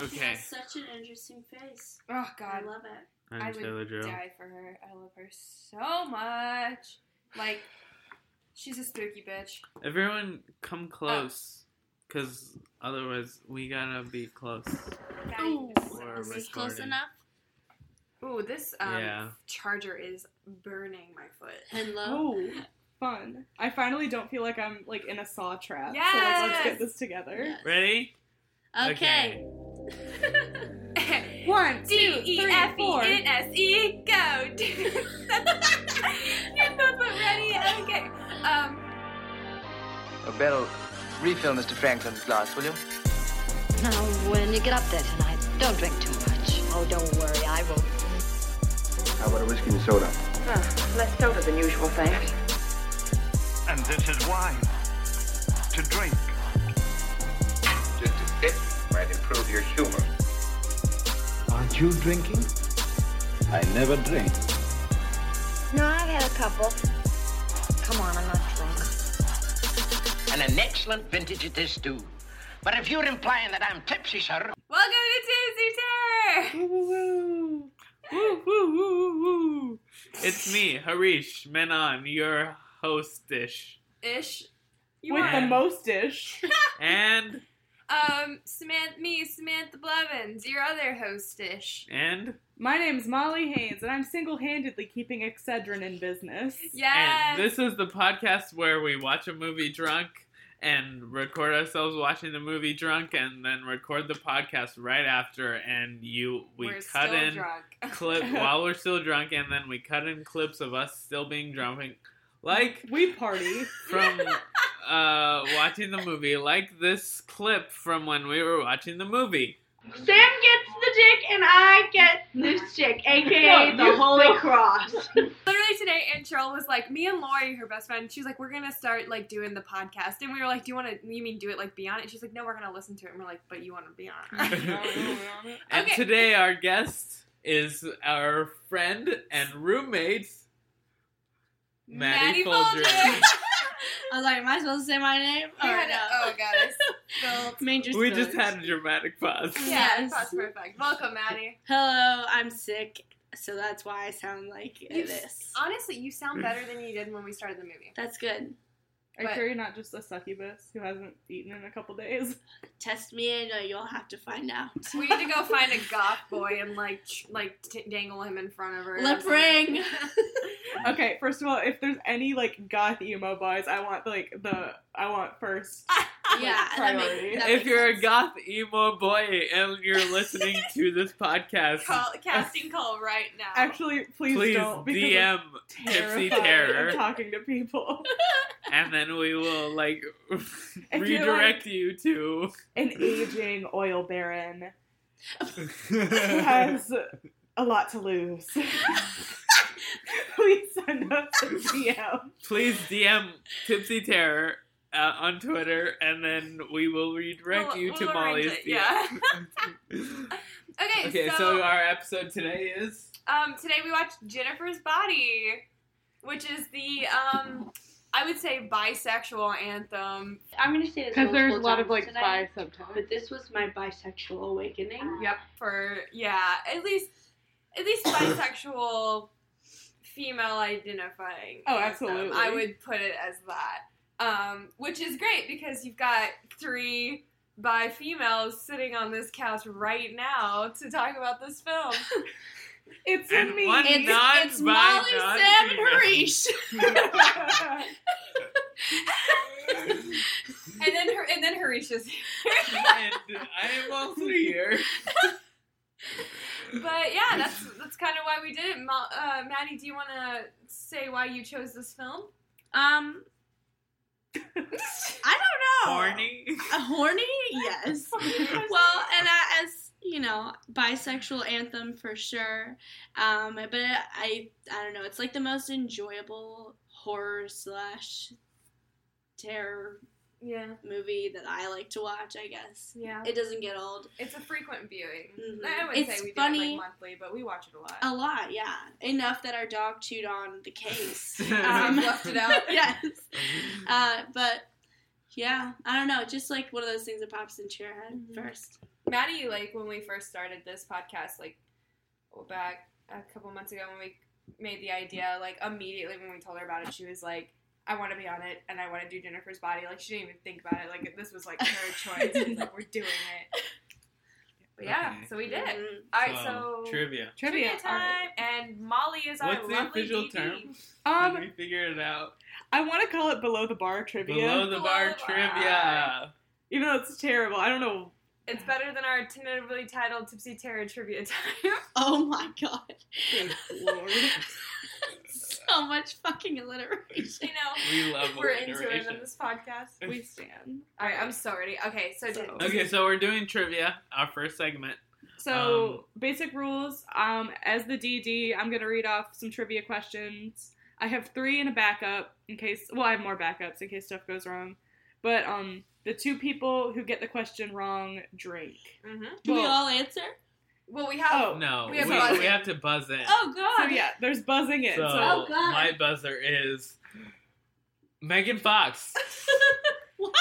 She Okay, has such an interesting face. Oh God, I love it. I'm I Taylor would Joe. die for her. I love her so much. Like, she's a spooky bitch. Everyone, come close, cause otherwise we gotta be close. Ooh, For is this close enough? Ooh, this um, Yeah. charger is burning my foot. Hello. Oh, fun. I finally don't feel like I'm like in a saw trap. So like, Yes! let's get this together. Yes. Ready? Okay. One, D two, E three, F E four. N S E go. You're both ready. Okay. Um. Oh, Bell, refill Mr. Franklin's glass, will you? Now, when you get up there tonight, don't drink too much. Oh, don't worry, I won't. How about a whiskey and soda? Less soda than usual, thanks. And this is wine. To drink. Just a sip might improve your humor. Aren't you drinking? I never drink. No, I've had a couple. Come on, I'm not drunk. And an excellent vintage it is, too. But if you're implying that I'm tipsy, sir, Welcome to Tipsy Terror. Woo, woo, woo, woo, woo, woo. It's me, Hareesh Menon, your hostish, Ish. You With are. the most-ish. and um, Samantha, me, Samantha Blevins, your other hostish. and My name's Molly Haynes, and I'm single-handedly keeping Excedrin in business. Yes. and this is the podcast where we watch a movie drunk and record ourselves watching the movie drunk, and then record the podcast right after, and you we We're cut still in drunk. clip while we're still drunk, and then we cut in clips of us still being drunk, like We party. from uh, watching the movie, like this clip from when we were watching the movie. Sam gets the dick and I get this chick, aka No, the Holy still- Cross. Literally today, Antrell was like, me and Lori, her best friend, she's like, we're gonna start like doing the podcast, and we were like, do you want to? You mean do it like be on it? She's like, no, we're gonna listen to it, and we're like, but you want to be on it. And Okay. today our guest is our friend and roommate, Mady, Fulger. I was like, am I supposed to say my name? Oh, Or had a- no? oh god, Major we just had a dramatic pause. Yeah, Yes. that's perfect. Welcome, Mady. Hello, I'm sick, so that's why I sound like You- this. Honestly, you sound better than you did when we started the movie. That's good. Are you But- sure you're not just a succubus who hasn't eaten in a couple days? Test me and uh, you'll have to find out. We need to go find a goth boy and like ch- like t- dangle him in front of her. Lip ring. Okay, first of all, if there's any like goth emo boys, I want like the I want first. yeah, that makes, that If you're a goth emo boy and you're listening to this podcast, Call, casting call right now. Actually, please, please don't because DM Tipsy terrified Terror, of talking to people. and then we will like If you're, redirect you to. An aging oil baron who has a lot to lose. please send us a DM. Please DM Tipsy Terror uh, on Twitter, and then we will redirect We'll- you to we'll Molly's it, yeah. Okay, okay, so, so, our episode today is um, today we watched Jennifer's Body, which is the um, I would say bisexual anthem. I'm gonna say this Because there's a lot of like today, bi subtitles. But this was my bisexual awakening. Yep. For yeah, at least at least bisexual female identifying. Oh, anthem. absolutely. I would put it as that. Um, which is great because you've got three bi females sitting on this couch right now to talk about this film. It's And me. one It's, non- it's bi- Molly, Sam, and. Hareesh. and then her and then Hareesh is here. and I am also here. But yeah, that's that's kind of why we did it. Uh, Mady, do you want to say why you chose this film? Um, I don't know. Horny. Uh, horny, yes. well, and I, as you know, bisexual anthem for sure. Um, but I, I don't know. It's like the most enjoyable horror slash terror Yeah, movie that I like to watch. I guess yeah. it doesn't get old. It's a frequent viewing. Mhm. I wouldn't It's say we do it like monthly, but we watch it a lot. A lot, yeah. Enough that our dog chewed on the case. Um, left it out. yes. Uh, but yeah, I don't know. Just like one of those things that pops into your head Mhm. first. Mady, like when we first started this podcast, like back a couple months ago when we made the idea, like immediately when we told her about it, she was like, "I want to be on it, and I want to do Jennifer's Body." Like she didn't even think about it. Like this was like her choice. She's like, "We're doing it." But yeah, Okay. so we did it. Mhm. All right, so, trivia. trivia, Trivia. time, and Molly is our What's the lovely official DD. term? Did Um, we figure it out? I want to call it below the bar trivia, Below the Below bar the bar. trivia. even though it's terrible. I don't know. It's better than our tentatively titled Tipsy Terror trivia time. Oh my god. Good lord. so much fucking alliteration. you know, We love we're into it alliteration. on this podcast. We stand. All right, I'm so ready. Okay, so, So- Okay, so we're doing trivia, our first segment. So Um, basic rules. Um, as the DD, I'm gonna read off some trivia questions. I have three in a backup in case. Well, I have more backups in case stuff goes wrong. But um, the two people who get the question wrong drink. Mhm. Do we all answer? Well, we have. Oh No, We we, have we, buzzing. have to buzz in. Oh god. So yeah, there's buzzing in. So So, Oh, God. my buzzer is Megan Fox. what?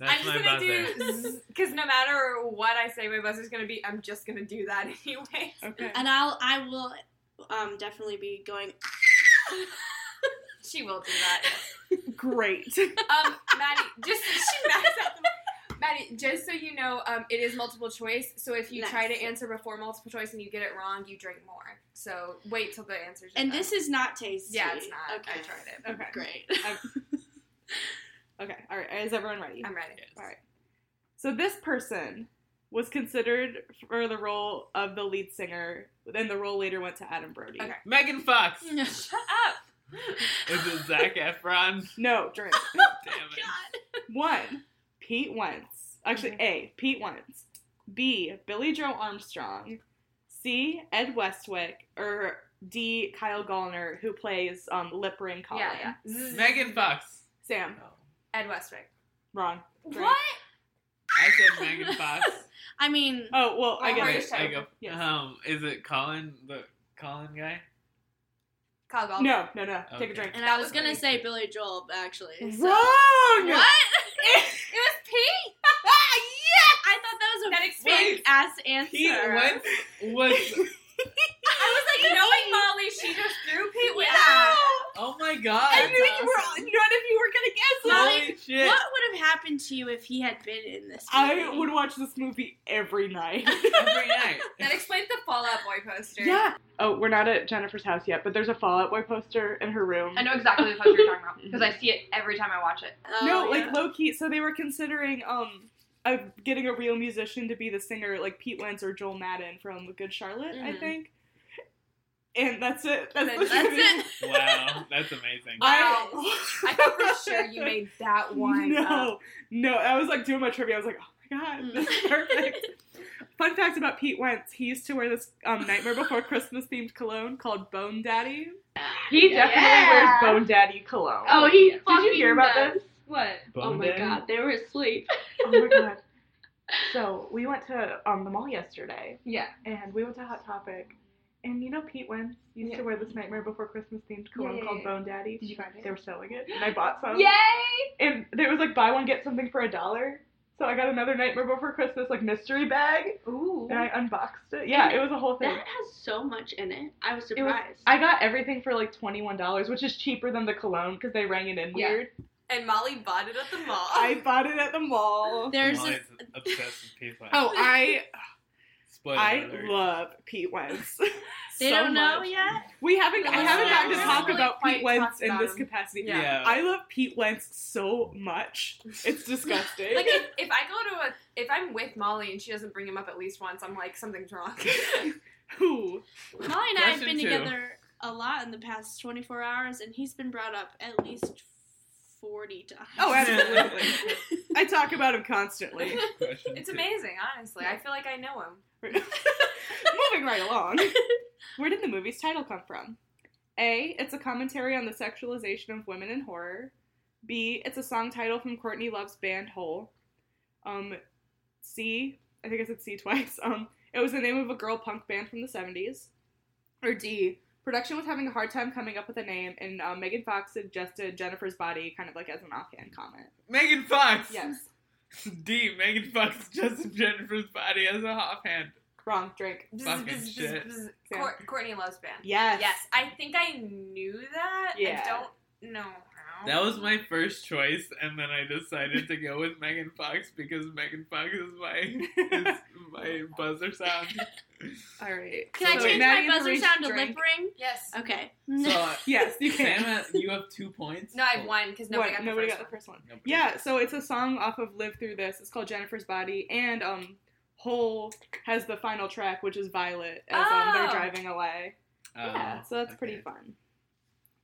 That's I'm just gonna buzzer. do because no matter what I say, my buzzer's gonna be. I'm just gonna do that anyway. okay. And I'll I will um definitely be going She will do that. Great. Um, Mady, just she maxed out the. Mady, just so you know, um, it is multiple choice. So if you try to answer before multiple choice and you get it wrong, you drink more. So wait till the answers. And done. this is not tasty. Yeah, it's not. Okay. I tried it. Okay. Great. Okay. All right. Is everyone ready? I'm ready. Yes. All right. So this person was considered for the role of the lead singer. Then the role later went to Adam Brody. Okay. Megan Fox. Shut up. Is it Zac Efron? No, drink. Damn it. God. One, Pete Wentz. Actually, A, Pete Wentz. B, Billie Joe Armstrong. C, Ed Westwick. Or D, Kyle Gallner, who plays um, Lip Ring Colin. Yeah, yeah. Megan Fox. Sam, Ed Westwick. wrong. Drink. What? I said Megan Fox. I mean Oh, well, I Oh, guess. right. it's- I go. Yes. Um, is it Colin? The Colin guy? Kyle Gallner. No, no, no. Take a drink. and That I was was gonna me. say Billy Joel actually. so- Wrong! What? It was Pete. I thought that was a That fake ass answer. Pete Wentz was. I was like, knowing Molly, she just threw Pete Wentz. Yeah. Oh my god. I knew you were. None of you were gonna guess it. Molly, Holy shit. What would have happened to you if he had been in this? I would watch this movie every night. Every night. That explains the Fall Out Boy poster. yeah. Oh, we're not at Jennifer's house yet, but there's a Fall Out Boy poster in her room. I know exactly the poster you're talking about because I see it every time I watch it. Oh, no, yeah. like low key. So they were considering um of getting a real musician to be the singer, like Pete Wentz or Joel Madden from Good Charlotte, I Mhm. think. And that's it. That's, That's it. Wow, that's amazing. Wow. I, I thought for sure you made that one no, up. no. I was like doing my trivia. I was like, oh my god, this is perfect. Fun fact about Pete Wentz: he used to wear this um, Nightmare Before Christmas themed cologne called Bone Daddy. He definitely Yeah. wears Bone Daddy cologne. Oh, he Did fucking you hear about does. this? What? Bone oh my Daddy? god, they were asleep. oh my god. So we went to um, the mall yesterday, Yeah. and we went to Hot Topic, and you know Pete Wentz used to wear this Nightmare Before Christmas themed cologne Yeah, yeah, called yeah. Bone Daddy. Did you find it? They were selling it, and I bought some. Yay! And there was like buy one get something for a dollar. So I got another Nightmare Before Christmas like mystery bag, Ooh. and I unboxed it. Yeah, it was a whole thing. That has so much in it. I was It was. surprised. I got everything for like twenty one dollars, which is cheaper than the cologne because they rang it in Yeah. weird. And Molly bought it at the mall. I bought it at the mall. There's a, Molly's obsessed with Pete Wentz. Oh, I Spoiler I alert. love Pete Wentz. they so don't know much. yet. We haven't. I haven't gotten to talk Really about Pete Wentz in this him. capacity. Yeah. Yeah. I love Pete Wentz so much. It's disgusting. like if, if I go to a if I'm with Molly and she doesn't bring him up at least once, I'm like something's wrong. Who? Molly and I have been two. together a lot in the past 24 hours, and he's been brought up at least 40 times. Oh, absolutely. I talk about him constantly. Question it's two. amazing, honestly. I feel like I know him. Moving right along. Where did the movie's title come from? A. It's a commentary on the sexualization of women in horror. B. It's a song title from Courtney Love's band Hole. Um, C. I think I said C twice. Um, it was the name of a girl punk band from the 70s. Or D. Production was having a hard time coming up with a name, and um, Megan Fox suggested Jennifer's Body kind of like as an offhand comment. Megan Fox. Yes. D. Megan Fox Justin Jennifer's body as a offhand. Wrong. Drink. Bzz, Fucking bzz, bzz, shit. bzz. Yeah. Cour- Courtney loves band. Yes. Yes, I think I knew that. Yeah. I don't know how. That was my first choice, and then I decided to go with Megan Fox because Megan Fox is my is my buzzer sound. All right. Can I change Mady my and buzzer sound to lip ring? Yes. Okay. So uh, Yes, you can. Sam, you have two points. No, I have one because nobody What? got the nobody first got the one. first one. Nobody. Yeah, so it's a song off of Live Through This. It's called Jennifer's Body, and um, Hole has the final track, which is Violet, as um, they're Oh. driving away. Oh, yeah, so that's pretty fun.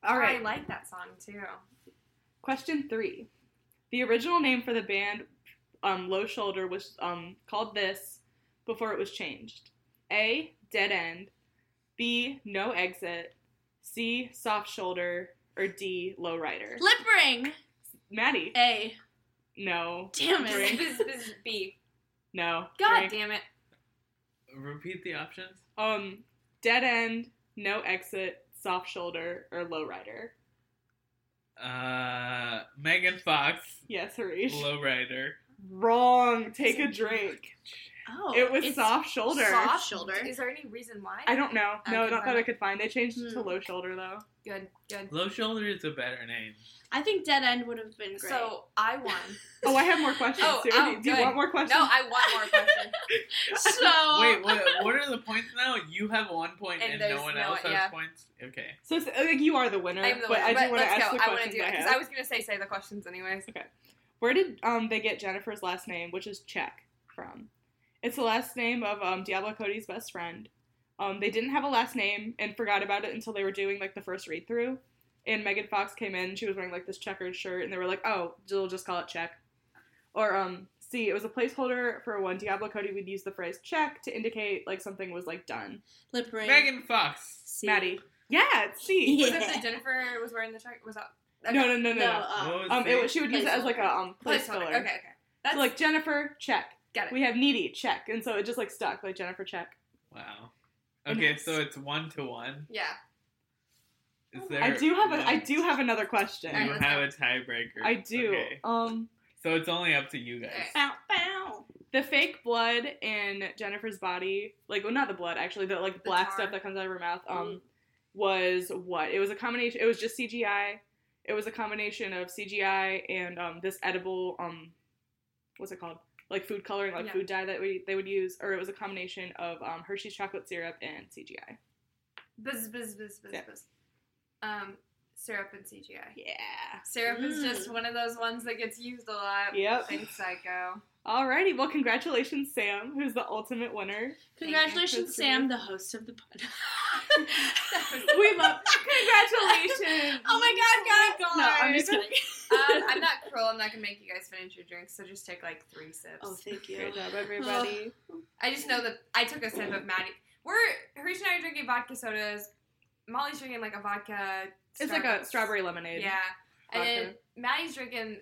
All I like that song too. Question three. The original name for the band, um, Low Shoulder, was um called this before it was changed. A. Dead End. B. No Exit. C. Soft Shoulder. Or D. Low Rider. Lip ring. Mady. A. No. Damn Bzz, it. bzz, bzz, B. No. God Drink. damn it. Repeat the options. Um, dead end, no exit, soft shoulder, or low rider. Uh, Megan Fox, Yes, Hareesh. lowrider. Wrong. Take a drink. Oh. it was soft shoulder. Soft shoulder. Is there any reason why? I don't know. No, Okay, not that I could find. They changed it to Hmm. low shoulder though. Good, good. Low shoulder is a better name. I think dead end would have been great. So I won. Oh, I have more questions Oh, too. oh, Do you want more questions? No, I want more questions. so Wait, what, what are the points now? You have one point And and, no one no else one- has yeah. points? Okay. So it's, like you are the winner, I'm the but winner. I do want to let's ask go. the I want to do it I because have. I was gonna say say the questions anyways. Okay. Where did um they get Jennifer's last name, which is Czech, from? It's the last name of um, Diablo Cody's best friend. Um, they didn't have a last name and forgot about it until they were doing like the first read through. And Megan Fox came in. She was wearing like this checkered shirt, and they were like, "Oh, we'll just call it Check." Or um, C, it was a placeholder for when Diablo Cody would use the phrase "check" to indicate like something was like done. lip ring. Megan Fox. C. Mady, yeah, it's C. Was Yeah. it that Jennifer was wearing the check? Was that? No, no, no, no, No, no. uh, Um, it she would use it as like a um Placeholder. Okay, okay. That's So like Jennifer, check. Got it. We have needy, check, and so it just like stuck like Jennifer, check. Wow. Okay, Nice. so it's one to one. yeah. Is there? I do have a I do have another question. You Alright, let's have a tiebreaker. I do. Okay. Um, So it's only up to you guys. Okay. Bow, bow. the fake blood in Jennifer's body, like well, not the blood actually, the like black tar. stuff that comes out of her mouth, um, Mm. was what? It was a combination. It was just CGI. It was a combination of CGI and um this edible um, what's it called? Like food coloring, like Yeah. food dye that we they would use, or it was a combination of um Hershey's chocolate syrup and CGI. Buzz, buzz, buzz, buzz, Yeah. buzz. Um, syrup and CGI. Yeah. Syrup is just Mm. one of those ones that gets used a lot. Yep. Thanks, Psycho. Alrighty, well, congratulations, Sam, who's the ultimate winner. Congratulations, Sam, the host of the pod. We love congratulations. oh my god, guys! No, I'm just kidding. Um, I'm not cruel. I'm not gonna make you guys finish your drinks, so just take like three sips. oh, thank you. Good job, everybody. I just know that I took a sip of Mady. We're Hareesh and I are drinking vodka sodas. Molly's drinking like a vodka. It's like a strawberry lemonade. Yeah, and vodka. then Mady's drinking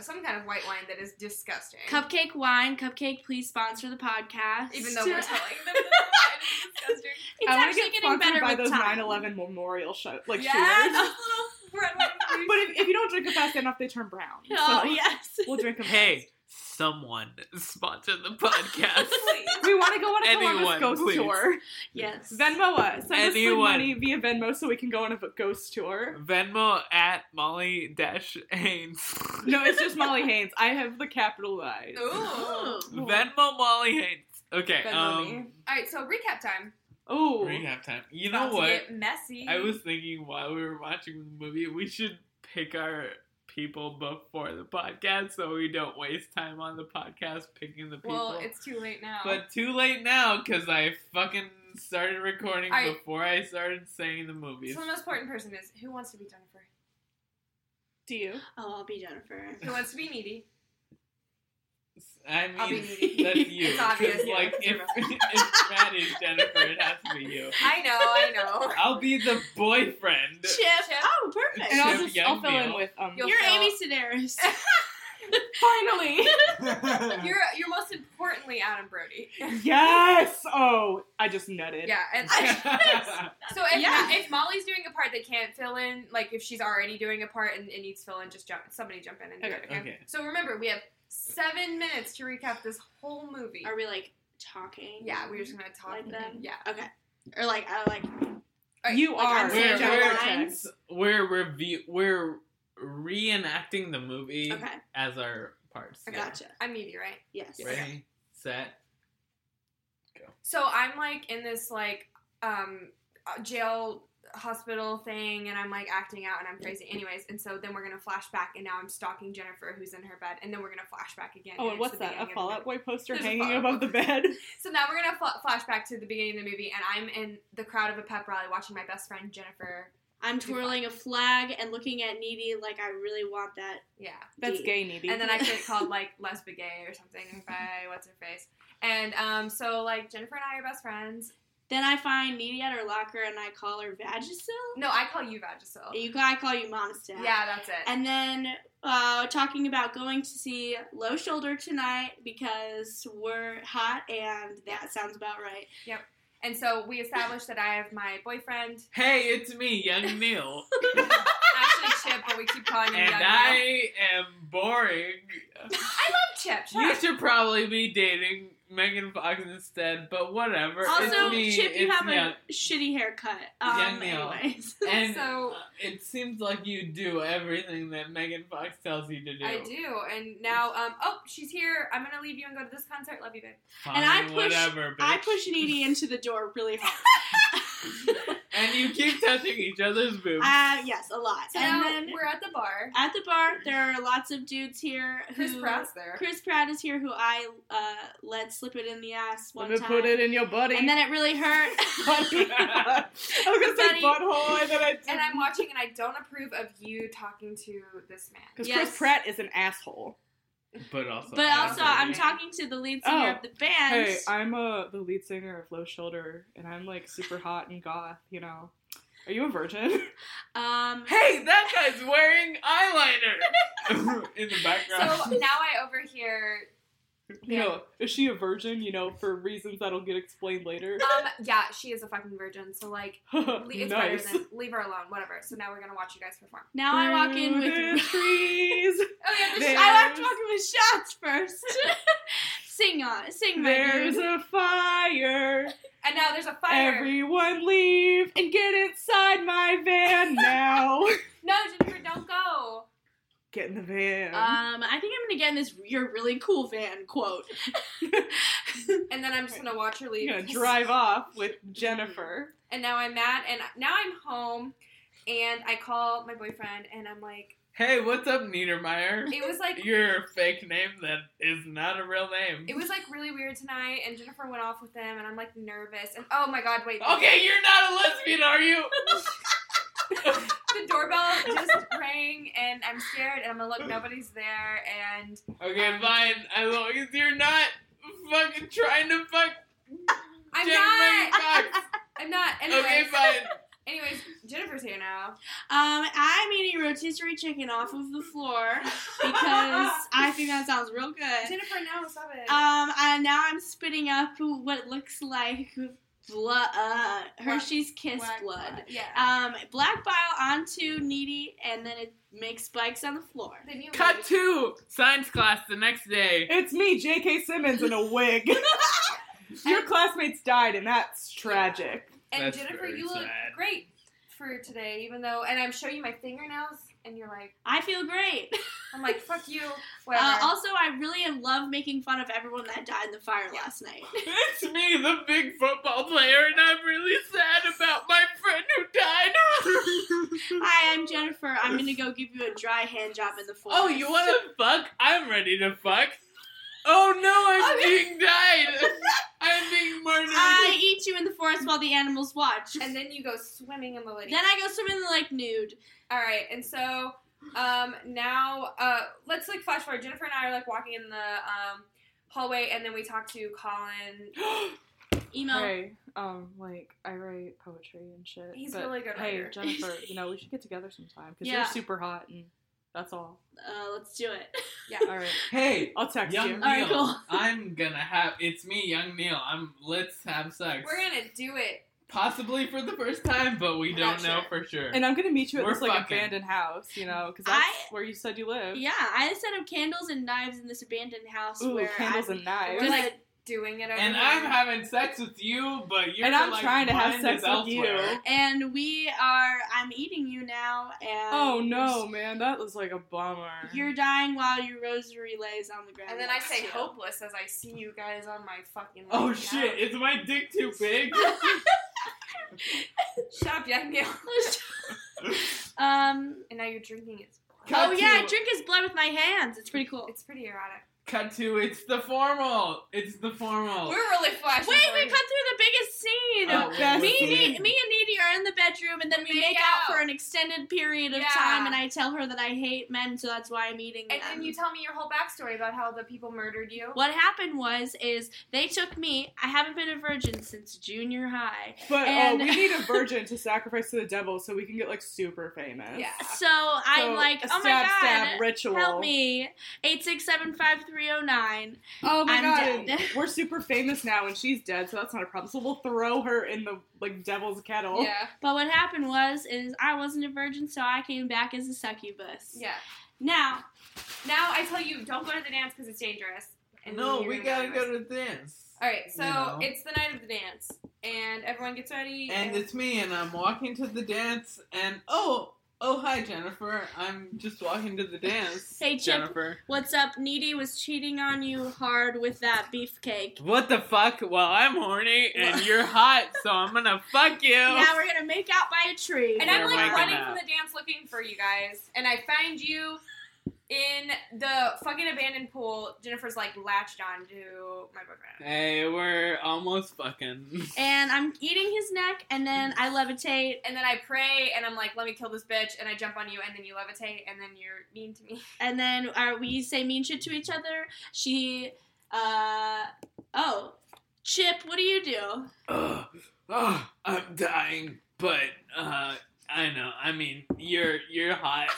some kind of white wine that is disgusting. Cupcake wine, Cupcake, please sponsor the podcast. Even though we're telling them that the wine disgusting. it's I want to actually get getting sponsored better by with those time. 9/11 memorial show, like yes, shooters. those little red wine But if, if you don't drink it fast enough, they turn brown. Oh so yes. we'll drink them. Hey, someone sponsor the podcast. We want to go on a Columbus ghost please. tour. yes. Venmo us. Send us like Anyone. money via Venmo so we can go on a ghost tour. Venmo at Molly Dash Haynes. No, it's just Molly Haynes. I have the capital I. Ooh. Venmo Molly Haynes. Okay. Venmo me. um, All right, so recap time. Oh, recap time. You know About to what? get messy. I was thinking while we were watching the movie, we should pick our people before the podcast so we don't waste time on the podcast picking the people. Well, it's too late now. but too late now because I fucking started recording Alright. before I started saying the movies. so the most important person is who wants to be Jennifer? do you? Oh, I'll be Jennifer. Who wants to be needy? I I'll be mean, that's you. It's obvious, 'cause, yeah, like, it's if, your if Mady's Jennifer, it has to be you. I know, I know. I'll be the boyfriend. Chip. Chip. Oh, perfect. And I'll just I'll Young fill in with um. You'll You're fill- Amy Sedaris. Finally. You're you're most importantly Adam Brody. yes. Oh, I just nutted. yeah, and so if Yeah. if Molly's doing a part they can't fill in, like if she's already doing a part and it needs fill in, just jump somebody jump in and do Okay. it. Okay? Okay. So remember we have seven minutes to recap this whole movie. Are we like talking? yeah, we're just gonna talk. like that. Yeah. Okay. Or like I like You Like, are I'm We're, we're, Lines. we're review we're reenacting the movie okay. as our parts. I gotcha. I'm Evie, right? Yes. Ready, set. Go. So I'm like in this like um uh, jail hospital thing and I'm like acting out and I'm crazy anyways and so then we're gonna flash back and now I'm stalking Jennifer who's in her bed and then we're gonna flash back again Oh, and it's what's that? A of the Fall Out. Boy poster There's hanging above the bed? So now we're gonna fl- flash back to the beginning of the movie and I'm in the crowd of a pep rally watching my best friend Jennifer I'm twirling a flag and looking at Needy like I really want that. yeah That's D. gay needy. and then I get called like lesbian gay or something by what's her face and um so like Jennifer and I are best friends Then I find Needy at her locker and I call her Vagisil. no I call you Vagisil You I call you Monistat. yeah that's it And then uh, talking about going to see Low Shoulder tonight because we're hot and that sounds about right. Yep. And so we established that I have my boyfriend Hey, it's me, Young Neil, actually Chip, but we keep calling him and Young Neil. I am boring. I love Chip. Shut You should probably be dating Megan Fox instead, but whatever. Also, me, Chip, you have Young. a shitty haircut. Um, Neil. anyways. And So- it seems like you do everything that Megan Fox tells you to do. I do, and now, um, oh, she's here. I'm gonna leave you and go to this concert. Love you, babe. Fine, And I push- whatever, bitch. I push Needy into the door really hard. and you keep touching each other's boobs. Uh, yes, a lot. So and then we're at the bar. at the bar, there are lots of dudes here. Chris who, Pratt's there. Chris Pratt is here, who I uh, let slip it in the ass one Let me time. put it in your buddy. and then it really hurt. I was gonna say butthole, and then I And I'm watching, and I don't approve of you talking to this man. because Yes. Chris Pratt is an asshole. But also, but also, I'm Yeah. talking to the lead singer Oh. of the band. Hey, I'm uh, the lead singer of Low Shoulder, and I'm like super hot and goth. You know, are you a virgin? um, Hey, that guy's wearing eyeliner in the background. So now I overhear. You know, is she a virgin? You know, for reasons that'll get explained later. Um, yeah, she is a fucking virgin. So like, it's nice. better than leave her alone. Whatever. So now we're gonna watch you guys perform. now I walk in Through the with. trees. Oh yeah, the sh- I have to walk in with shots first. sing on, sing my There's dude. a fire. and now there's a fire. Everyone leave and get inside my van now. No, Jennifer, don't go. Get in the van. Um, I think I'm gonna get in this "You're really cool" van quote. And then I'm just gonna watch her leave. You're gonna drive off with Jennifer. And now I'm mad, and now I'm home, and I call my boyfriend, and I'm like, hey, what's up, Niedermeyer? it was like Your fake name that is not a real name. It was like really weird tonight, and Jennifer went off with him, and I'm like nervous. And oh my god, wait. Okay, you're not a lesbian, are you? The doorbell just rang, and I'm scared, and I'm gonna look, nobody's there, and Okay, Um, fine. As long as you're not fucking trying to fuck I'm Jen not. Megan I'm not. Anyways, Okay, fine. anyways, Jennifer's here now. Um, I'm eating rotisserie chicken off of the floor because I think that sounds real good. Jennifer, no, stop it. Um, and now I'm spitting up what looks like blood, uh, Hershey's Kiss Black blood. Yeah. Um, black bile onto Needy, and then it makes spikes on the floor. Then you Cut leave. to science class the next day. It's me, J.K. Simmons, in a wig. Your classmates died, and that's tragic. And That's Jennifer, very you look great for today, even though. And I'm showing you my fingernails, and you're like, I feel great. I'm like, fuck you. Uh, also, I really love making fun of everyone that died in the fire last night. It's me, the big football player, and I'm really sad about my friend who died. Hi, I'm Jennifer. I'm gonna go give you a dry hand job in the forest. oh, you want to fuck? I'm ready to fuck. Oh no, I'm being died. I'm being murdered. I eat you in the forest while the animals watch. and then you go swimming in the lake. Then I go swim in the lake nude. All right, and so um, now uh, let's like flash forward. Jennifer and I are like walking in the um, hallway, and then we talk to Colin. Emo. Hey, um, like I write poetry and shit. He's but, really good Hey, writer. Jennifer, you know we should get together sometime because Yeah. you're super hot, and that's all. Uh, let's do it. Yeah. All right, hey, I'll text young you. Neil. Alright, cool. I'm gonna have. It's me, young Neil. I'm. Let's have sex. We're gonna do it. Possibly for the first time, but we We're don't know sure. for sure. And I'm gonna meet you at We're this like fucking. abandoned house, you know, because that's I- where you said you live. Yeah, I set up candles and knives in this abandoned house Ooh, where candles I'm and knives. We're like doing it over And here. I'm having sex with you, but you're And I'm like, trying to have sex is with you. elsewhere. and we are. I'm eating you now, and Oh no, man, that was like a bummer. You're dying while your rosary lays on the ground. And then I say hopeless as I see you guys on my fucking. Oh shit! out. Is my dick too big? Shut up, Jack Neil. um. And now you're drinking it. Cut oh yeah, I drink his blood with my hands. It's pretty cool. It's pretty erotic. Cut to it's the formal. It's the formal. We're really flashing. Wait, we cut through the biggest scene. Oh, Best me, wait, me, wait. me and Needy are in the bedroom, and then we We make make out out. for an extended period of Yeah. time, and I tell her that I hate men, so that's why I'm eating And them. then you tell me your whole backstory about how the people murdered you. what happened was, is they took me. I haven't been a virgin since junior high, But oh, And- oh, we need a virgin to sacrifice to the devil so we can get like super famous. Yeah. so I'm like, a oh my stab, god, stab ritual. help me! Eight six seven five three zero oh nine. Oh my I'm god, dead. we're super famous now, and she's dead, so that's not a problem. So we'll throw her in the like devil's kettle. Yeah. But what happened was, is I wasn't a virgin, so I came back as a succubus. Yeah. Now, Now I tell you, don't go to the dance because it's dangerous. And no, we gotta go to the dance. All right, so you know. it's the night of the dance, and everyone gets ready. And it's me, and I'm walking to the dance, and oh, oh, hi, Jennifer. I'm just walking to the dance. Hey, Chip. Jennifer. what's up? Needy was cheating on you hard with that beefcake. What the fuck? Well, I'm horny, and you're hot, so I'm gonna fuck you. Yeah, we're gonna make out by a tree. and I'm like making running out. from the dance looking for you guys, and I find you in the fucking abandoned pool. Jennifer's like latched on to my boyfriend. Hey, we're almost fucking. and I'm eating his neck, and then I levitate. And then I pray, and I'm like, "Let me kill this bitch," and I jump on you, and then you levitate, and then you're mean to me. And then uh, we say mean shit to each other. She, uh, oh, Chip, what do you do? Ugh, ugh, I'm dying, but uh, I know. I mean, you're you're hot.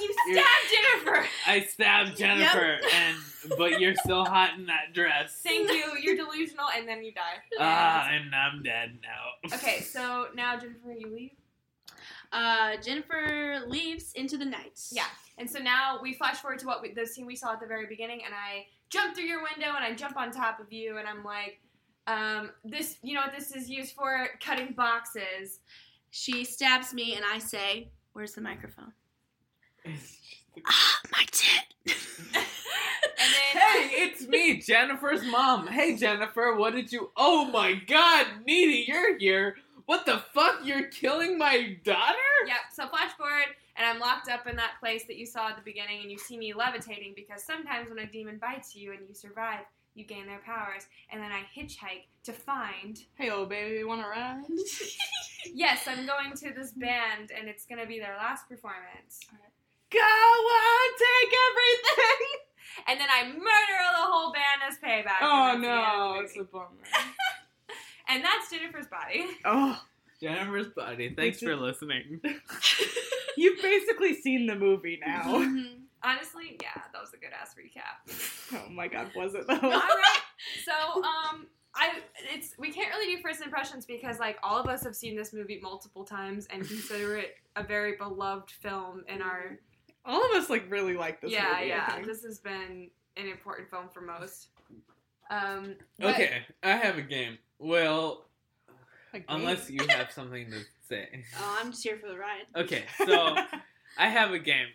You stabbed Jennifer. I stabbed Jennifer, and but you're still hot in that dress. Thank you. You're delusional, and then you die. Ah, and I'm dead now. Okay, so now Jennifer, you leave. Uh, Jennifer leaves into the night. Yeah, and so now we flash forward to what we, the scene we saw at the very beginning, and I jump through your window and I jump on top of you, and I'm like, um, this, you know what this is used for? Cutting boxes. She stabs me, and I say, "Where's the microphone?" Ah, my tit. And then Hey, it's me, Jennifer's mom. Hey, Jennifer, what did you? Oh my God, Needy, you're here. What the fuck? You're killing my daughter? Yep. So flash forward, and I'm locked up in that place that you saw at the beginning, and you see me levitating because sometimes when a demon bites you and you survive, you gain their powers, and then I hitchhike to find. Hey, old baby, you want to ride? Yes, I'm going to this band, and it's gonna be their last performance. Go on, take everything. And then I murder the whole band as payback. Oh and that's the end of no, the it's a bummer. And that's Jennifer's body. Oh, Jennifer's body. Thanks for listening. you've basically seen the movie now. Mhm. Honestly, yeah, that was a good ass recap. Oh my god, was it though? All right. So, um, I it's we can't really do first impressions because like all of us have seen this movie multiple times and consider it a very beloved film in our All of us like really like this yeah movie. I yeah. This has been an important film for most. Um, but- Okay, I have a game. Well, Like, unless you have something to say. Oh, I'm just here for the ride. Okay, so I have a game.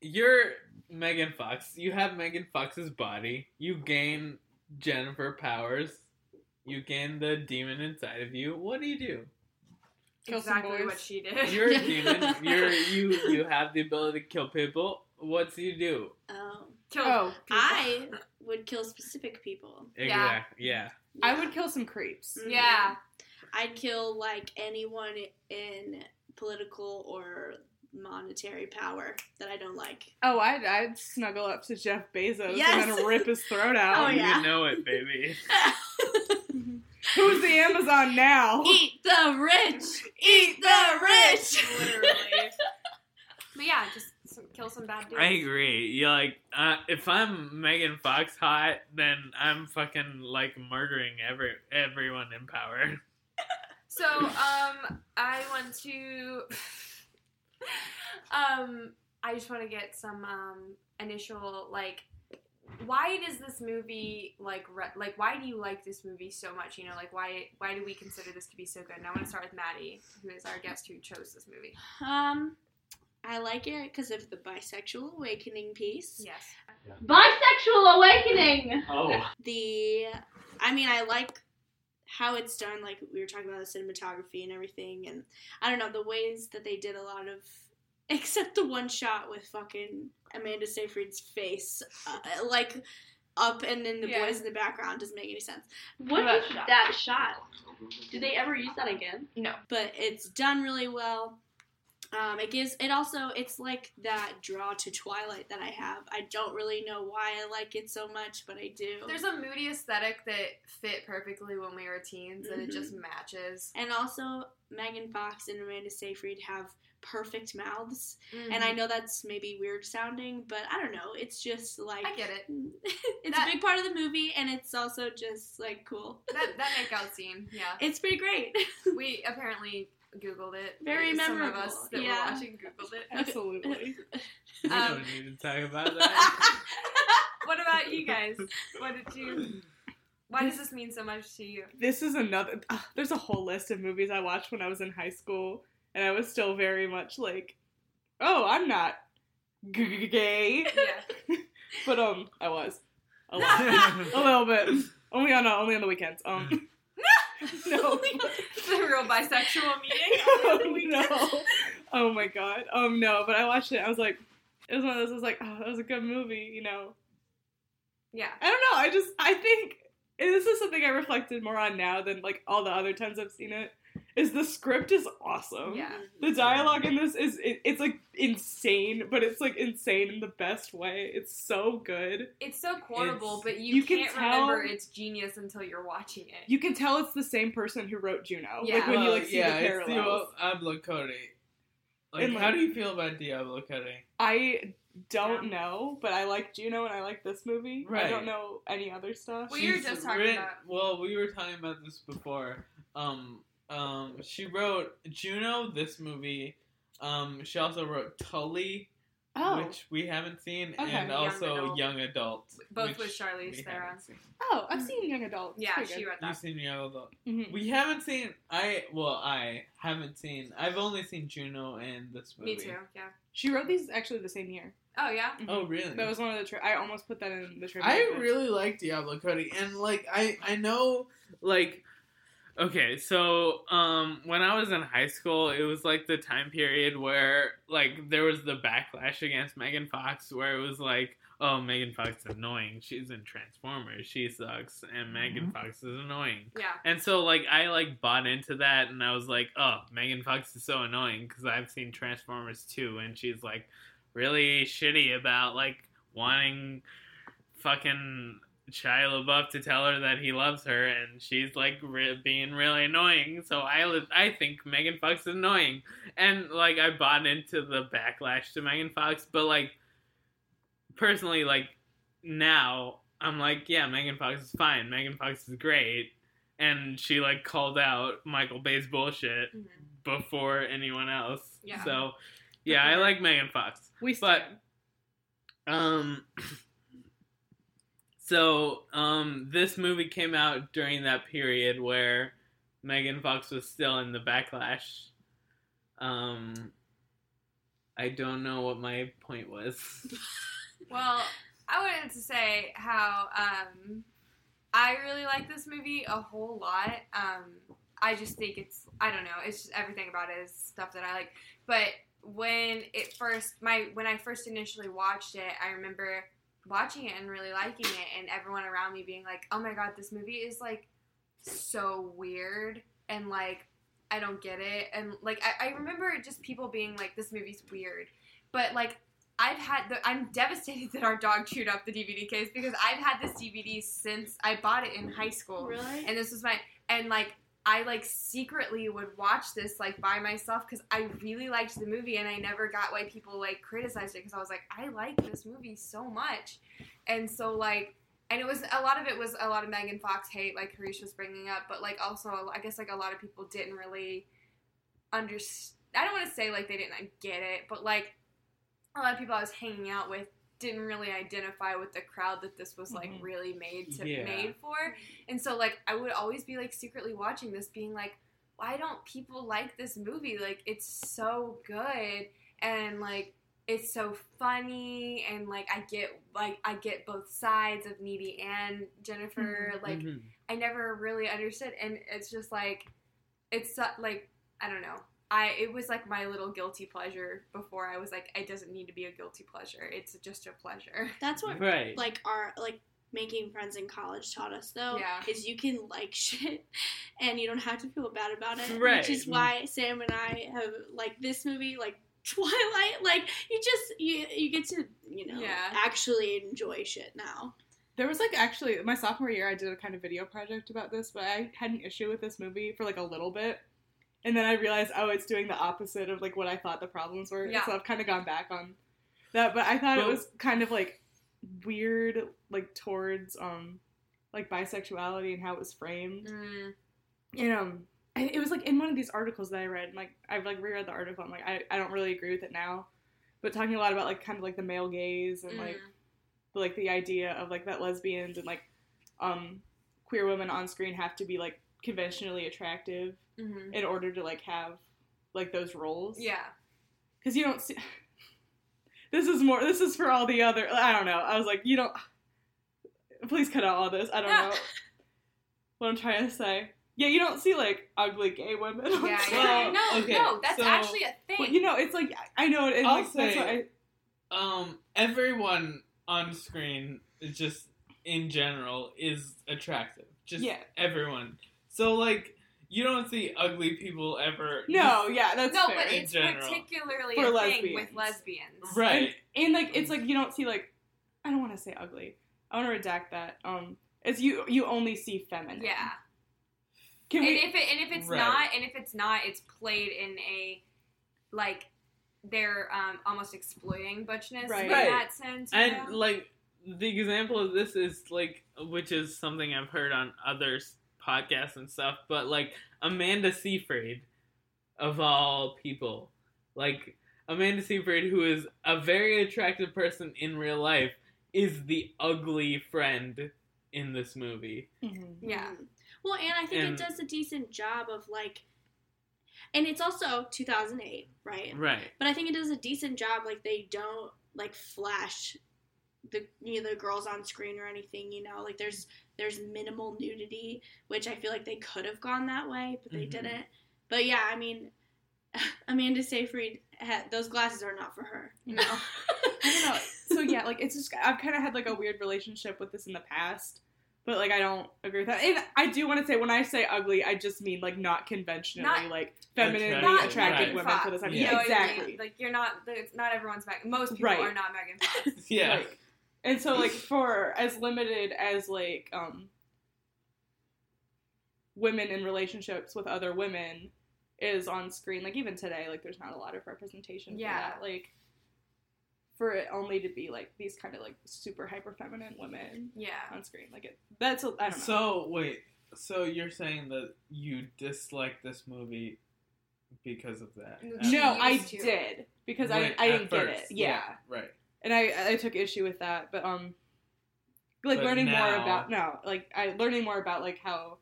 You're Megan Fox. You have Megan Fox's body. You gain Jennifer powers. You gain the demon inside of you. What do you do? Kill some exactly boys. what she did. You're a demon. You're you. You have the ability to kill people. What do you do? Oh, Kill Oh, I would kill specific people. Yeah. Exactly. Yeah. I would kill some creeps. Mhm. Yeah. I'd kill like anyone in political or monetary power that I don't like. Oh, I'd, I'd snuggle up to Jeff Bezos Yes. and then rip his throat out. Oh, you yeah. know it, baby. Who's the Amazon now? Eat the rich. Eat the rich. Literally. but yeah, just some, kill some bad dudes. I agree. You like, uh, if I'm Megan Fox hot, then I'm fucking like murdering every everyone in power. So, um, I want to. um, I just want to get some um initial like. Why does this movie like re- like why do you like this movie so much? You know, like why why do we consider this to be so good? And I want to start with Mady, who is our guest who chose this movie. Um, I like it because of the bisexual awakening piece. Yes. Bisexual awakening. Oh. The, I mean, I like how it's done. Like we were talking about the cinematography and everything, and I don't know the ways that they did a lot of, except the one shot with fucking Amanda Seyfried's face, uh, like up and then the Yeah. boys in the background doesn't make any sense. What What is that shot? Do they ever use that again? No. but it's done really well. Um, it gives it also it's like that draw to Twilight that I have. I don't really know why I like it so much, but I do. There's a moody aesthetic that fit perfectly when we were teens, and it just matches. and also Megan Fox and Amanda Seyfried have perfect mouths, and Mhm. I know that's maybe weird sounding, but I don't know. It's just like I get it. it's That- a big part of the movie, and it's also just like cool. That that makeout scene, yeah. It's pretty great. We apparently Googled it. Very Some memorable, of us that yeah. were watching Googled it. Absolutely. We Um, don't need to talk about that. what about you guys? What did you? Why does this mean so much to you? This is another. Uh, there's a whole list of movies I watched when I was in high school, and I was still very much like, "Oh, I'm not g- g- gay," Yeah. but um, I was a lot, a little bit. Only on uh, only on the weekends. Um, no, the real bisexual meeting. oh, no. Oh my god. Um, no, but I watched it. I was like, it was one of those. I was like, oh, that was a good movie. You know. Yeah. I don't know. I just I think and this is something I reflected more on now than like all the other times I've seen it. Is the script is awesome. Yeah. The dialogue in this is it, it's like insane, but it's like insane in the best way. It's so good. It's so quotable, It's- but you, you can can't tell- remember its genius until you're watching it. You can tell it's the same person who wrote Juno. Yeah. Like when you like see yeah, the it's parallels. Diablo Cody. Like, And, how do you feel about Diablo Cody? I don't know, but I like Juno and I like this movie. I don't know any other stuff. We were just talking writ- about- Well, we were talking about this before. Um, um, she wrote Juno, this movie. Um, she also wrote Tully, oh, which we haven't seen, Okay. and Young also Adult. Young Adult. Both with Charlize we Theron. oh, I've seen Young Adult. It's Yeah, she good. wrote You've seen Young Adult. Mhm. We haven't seen. I well, I haven't seen. I've only seen Juno and this movie. Me too. Yeah. She wrote these actually the same year. Oh yeah. Oh really? That was one of the. Tri- I almost put that in the trivia. I really like Diablo Cody, and like I I know like okay, so um when I was in high school, it was like the time period where like there was the backlash against Megan Fox, where it was like. Oh, Megan Fox is annoying. She's in Transformers. She sucks, and Megan Fox is annoying. Yeah. And so, like, I like bought into that, and I was like, "Oh, Megan Fox is so annoying" because I've seen Transformers too, and she's like really shitty about like wanting fucking Shia LaBeouf to tell her that he loves her, and she's like re- being really annoying. So I li- I think Megan Fox is annoying, and like I bought into the backlash to Megan Fox, but like personally, like now I'm like, yeah, Megan Fox is fine. Megan Fox is great. And she like called out Michael Bay's bullshit Mhm. before anyone else. Yeah. So yeah, I like Megan Fox. We But um so um this movie came out during that period where Megan Fox was still in the backlash. Um I don't know what my point was. Well, I wanted to say how um, I really like this movie a whole lot. Um, I just think it's I don't know, it's just everything about it is stuff that I like. But when it first my when I first initially watched it, I remember watching it and really liking it and everyone around me being like, "Oh my god, this movie is like so weird and like I don't get it." And like I, I remember just people being like, "This movie's weird." But like I've had the I'm devastated that our dog chewed up the DVD case because I've had this DVD since I bought it in high school. Really? And this was my and like I like secretly would watch this like by myself because I really liked the movie and I never got why people like criticized it because I was like I like this movie so much, and so like and it was a lot of it was a lot of Megan Fox hate, like Hareesh was bringing up, but like also I guess like a lot of people didn't really understand. I don't want to say like they didn't like, get it, but like a lot of people I was hanging out with didn't really identify with the crowd that this was like Mhm. really made to Yeah. made for, and so like I would always be like secretly watching this, being like, why don't people like this movie? Like it's so good, and like it's so funny and like I get like I get both sides of Needy and Jennifer. Mhm. Like Mhm. I never really understood, and it's just like it's so- like I don't know. I it was like my little guilty pleasure before I was like it doesn't need to be a guilty pleasure. It's just a pleasure. That's what Right. like our like making friends in college taught us though Yeah. is you can like shit and you don't have to feel bad about it Right. which is mm. why sam and i have like this movie like twilight like you just you you get to you know Yeah. actually enjoy shit now There was like actually my sophomore year, I did a kind of video project about this, but I had an issue with this movie for like a little bit, and then I realized oh, it's doing the opposite of like what I thought the problems were. Yeah. So I've kind of gone back on that, but I thought it was kind of like weird, like towards um like bisexuality and how it was framed. Mm, And um, it was like in one of these articles that I read. and, Like I've like reread the article. I'm like I, I don't really agree with it now, but talking a lot about like kind of like the male gaze and like mm. like the idea of like that lesbians and like um queer women on screen have to be like conventionally attractive Mhm. in order to like have like those roles. Yeah. because you don't see. This is more. This is for all the other. I don't know. I was like, you don't. Please cut out all this. I don't know what I'm trying to say. Yeah, you don't see like ugly gay women. on Yeah, screen. yeah. Well, no, okay, no, that's so- actually a thing. Well, you know, it's like I know it. I'll Like, that's say- I, Um, everyone on screen is just in general is attractive. Just Yeah. everyone. So like you don't see ugly people ever. no, yeah, that's no, fair. but it's general. particularly For a thing with lesbians. lesbians. Right. And, and like it's like you don't see like I don't want to say ugly. I want to redact that. Um, it's you you only see feminine. Yeah. Can and we? if it and if it's Right. not and if it's not, it's played in a like they're um almost exploiting butchness Right. in Right. that sense. And know? like the example of this is like which is something I've heard on others podcasts and stuff, but like Amanda Seyfried of all people. Like Amanda Seyfried who is a very attractive person in real life is the ugly friend in this movie. Mhm. yeah. Well and i think And- it does a decent job of like and it's also 2008 right Right. But I think it does a decent job. Like they don't like flash the you know the girls on screen or anything. You know, like there's there's minimal nudity, which I feel like they could have gone that way, but they Mhm. didn't. But yeah, I mean, Amanda Seyfried had those glasses are not for her. You know. I don't know. So yeah, like it's just I've kind of had like a weird relationship with this in the past, but like I don't agree with that. And I do want to say when I say ugly, I just mean like not conventionally Not- like feminine, Attractive, attractive right. women for this. Fox, Yeah, you know what I mean? exactly. Like you're not. It's not everyone's Megan. Most people Right. are not Megan Fox. Yeah. Like, and so like for as limited as like um women in relationships with other women is on screen, like even today, like there's not a lot of representation Yeah. for that. Like for it only to be like these kind of like super hyper feminine women yeah. on screen. Like it that's a, I don't know. So wait, so you're saying that you dislike this movie because of that? No, I did because when- I I didn't get it. first, Yeah. Right. And I I took issue with that, but um, like But learning more about no, like I learning more about like how,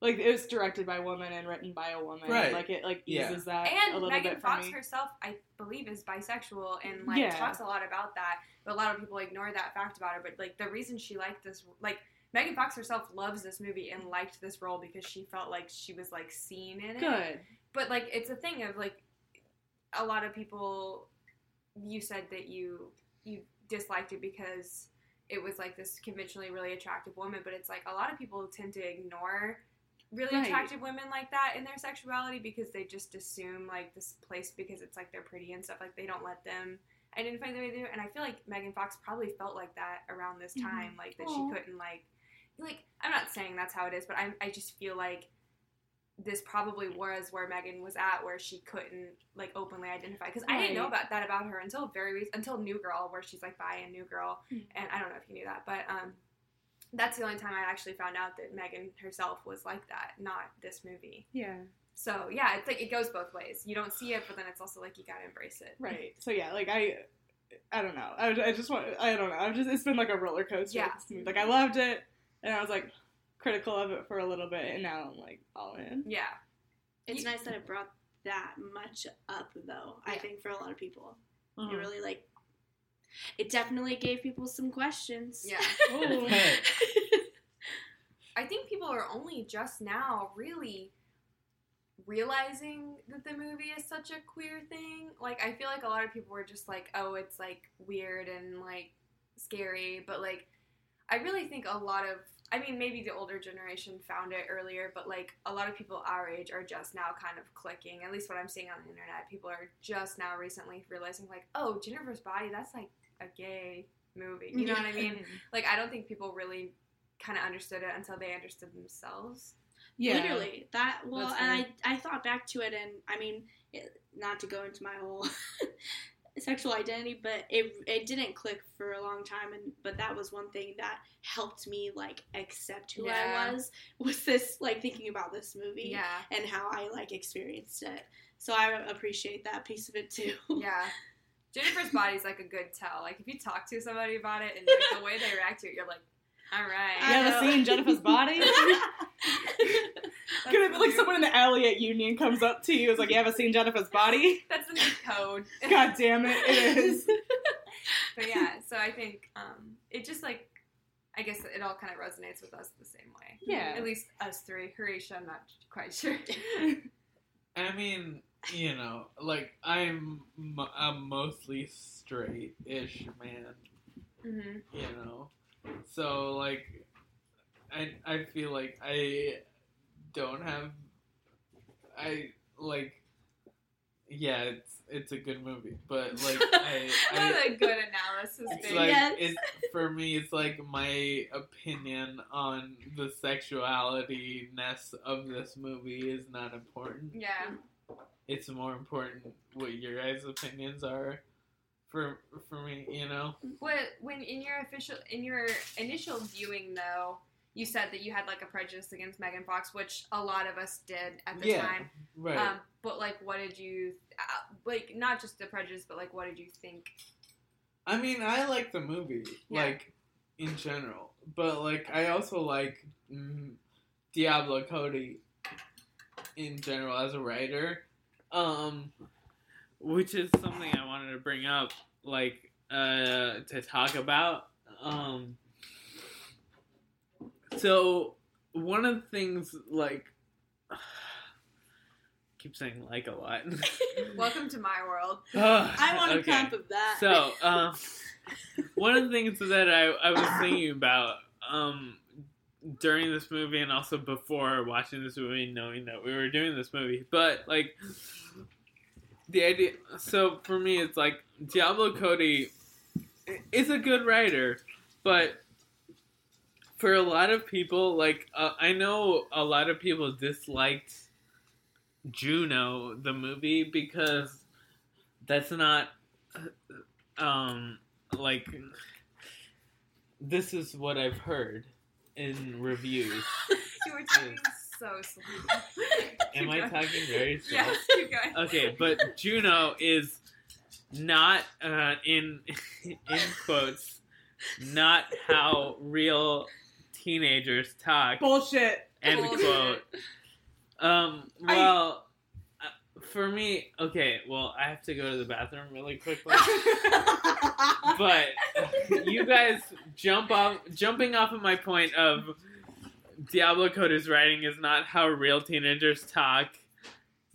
like it was directed by a woman and written by a woman, Right. Like it like Yeah. eases that a And little Megan bit for Fox me. herself, I believe, is bisexual and like Yeah. talks a lot about that. But a lot of people ignore that fact about her. But like the reason she liked this, like Megan Fox herself loves this movie and liked this role because she felt like she was like seen in it. Good. But like it's a thing of like a lot of people. You said that you you disliked it because it was like this conventionally really attractive woman, but it's like a lot of people tend to ignore really Right. attractive women like that in their sexuality because they just assume like this place because it's like they're pretty and stuff like they don't let them identify the way they do and I feel like Megan Fox probably felt like that around this Mhm. time like that Aw. she couldn't like like I'm not saying that's how it is but I I just feel like this probably was where Megan was at where she couldn't like openly identify because I didn't know about that about her until very recent, until New Girl where she's like bi and New Girl Mhm. and I don't know if you knew that but um that's the only time I actually found out that Megan herself was like that, not this movie. Yeah. So yeah, it's like it goes both ways. You don't see it, but then it's also like you gotta embrace it. Right. So yeah, like I, I don't know. I, I just want. I don't know. I'm just. It's been like a roller coaster. Yeah. with this movie. Like I loved it, and I was like critical of it for a little bit, and now I'm like all in. Yeah. It's nice that it brought that much up, though. I think for a lot of people, it Mhm. really like. It definitely gave people some questions. Yeah. I think people are only just now really realizing that the movie is such a queer thing. Like I feel like a lot of people were just like, "Oh, it's like weird and like scary," but like I really think a lot of I mean, maybe the older generation found it earlier, but like a lot of people our age are just now kind of clicking. At least what I'm seeing on the internet, people are just now recently realizing like, "Oh, Jennifer's Body, that's like a gay movie." You know what I mean? Like I don't think people really kind of understood it until they understood themselves. Yeah. Literally that. Well, and. I I thought back to it, and I mean, it, not to go into my whole sexual identity, but it it didn't click for a long time, and but that was one thing that helped me like accept who Yeah. I was. Was this like thinking about this movie? Yeah. and how I like experienced it. So I appreciate that piece of it too. Yeah. Jennifer's Body is like a good tell. Like if you talk to somebody about it and like the way they react to it, you're like, all right. You ever seen Jennifer's Body? That's Gonna be like someone in the alley at Union comes up to you, is like, "You ever seen Jennifer's Body?" That's the new code. God damn it, it is. But yeah, so I think um, it just like, I guess it all kind of resonates with us the same way. Yeah. At least us three. Horatio, I'm not quite sure. I mean, you know, like I'm m- a mostly straight-ish man, hmm you know, so like, I I feel like I don't have, I like, yeah, it's it's a good movie, but like I, That's I a good analysis, it's like Yes. it's for me it's like my opinion on the sexuality ness of this movie is not important yeah. it's more important what your guys' opinions are for for me you know What when in your official in your initial viewing though, you said that you had like a prejudice against Megan Fox, which a lot of us did at the Yeah, time. right Um, but like, what did you uh, like? Not just the prejudice, but like, what did you think? i mean i like the movie Yeah. like in general but like i also like mm, diablo cody in general as a writer um which is something i wanted to bring up like uh to talk about um so one of the things like keep saying like a lot Welcome to my world. I want a Okay. comp of that. So, um, one of the things that I, I was thinking about um, during this movie and also before watching this movie, knowing that we were doing this movie, but like the idea. So for me, it's like Diablo Cody is a good writer, but for a lot of people, like uh, I know a lot of people disliked Juno the movie because that's not um like this is what I've heard in reviews. You were talking so slow. Am I talking very slow? Yes, keep going. Okay, but Juno is not uh, in in quotes not how real teenagers talk. Bullshit. End Bullshit. quote. Um. I- Well, uh, for me, okay. Well, I have to go to the bathroom really quickly. but you guys jump off, jumping off of my point of Diablo Cody's writing is not how real teenagers talk.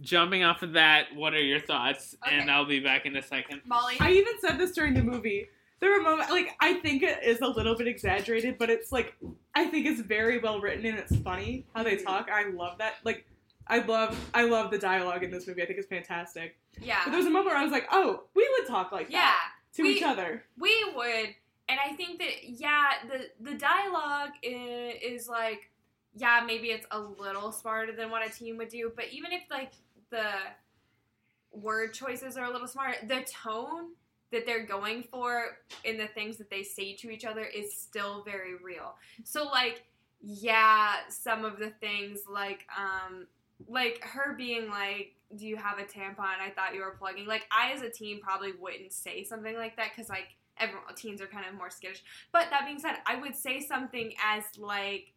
Jumping off of that, what are your thoughts? And I'll be back in a second. Molly. I even said this during the movie. There were moments like I think it is a little bit exaggerated, but it's like I think it's very well written and it's funny how they talk. I love that. Like I love I love the dialogue in this movie. I think it's fantastic. yeah. But there was a moment where I was like, oh, we would talk like yeah. that to We- each other. We would, and I think that yeah, the the dialogue is, is like yeah, maybe it's a little smarter than what a team would do, but even if like the word choices are a little smart, the tone that they're going for in the things that they say to each other is still very real. So like yeah, some of the things like um like her being like do you have a tampon? I thought you were plugging. Like I as a teen probably wouldn't say something like that cuz like everyone teens are kind of more skittish. But that being said, I would say something as like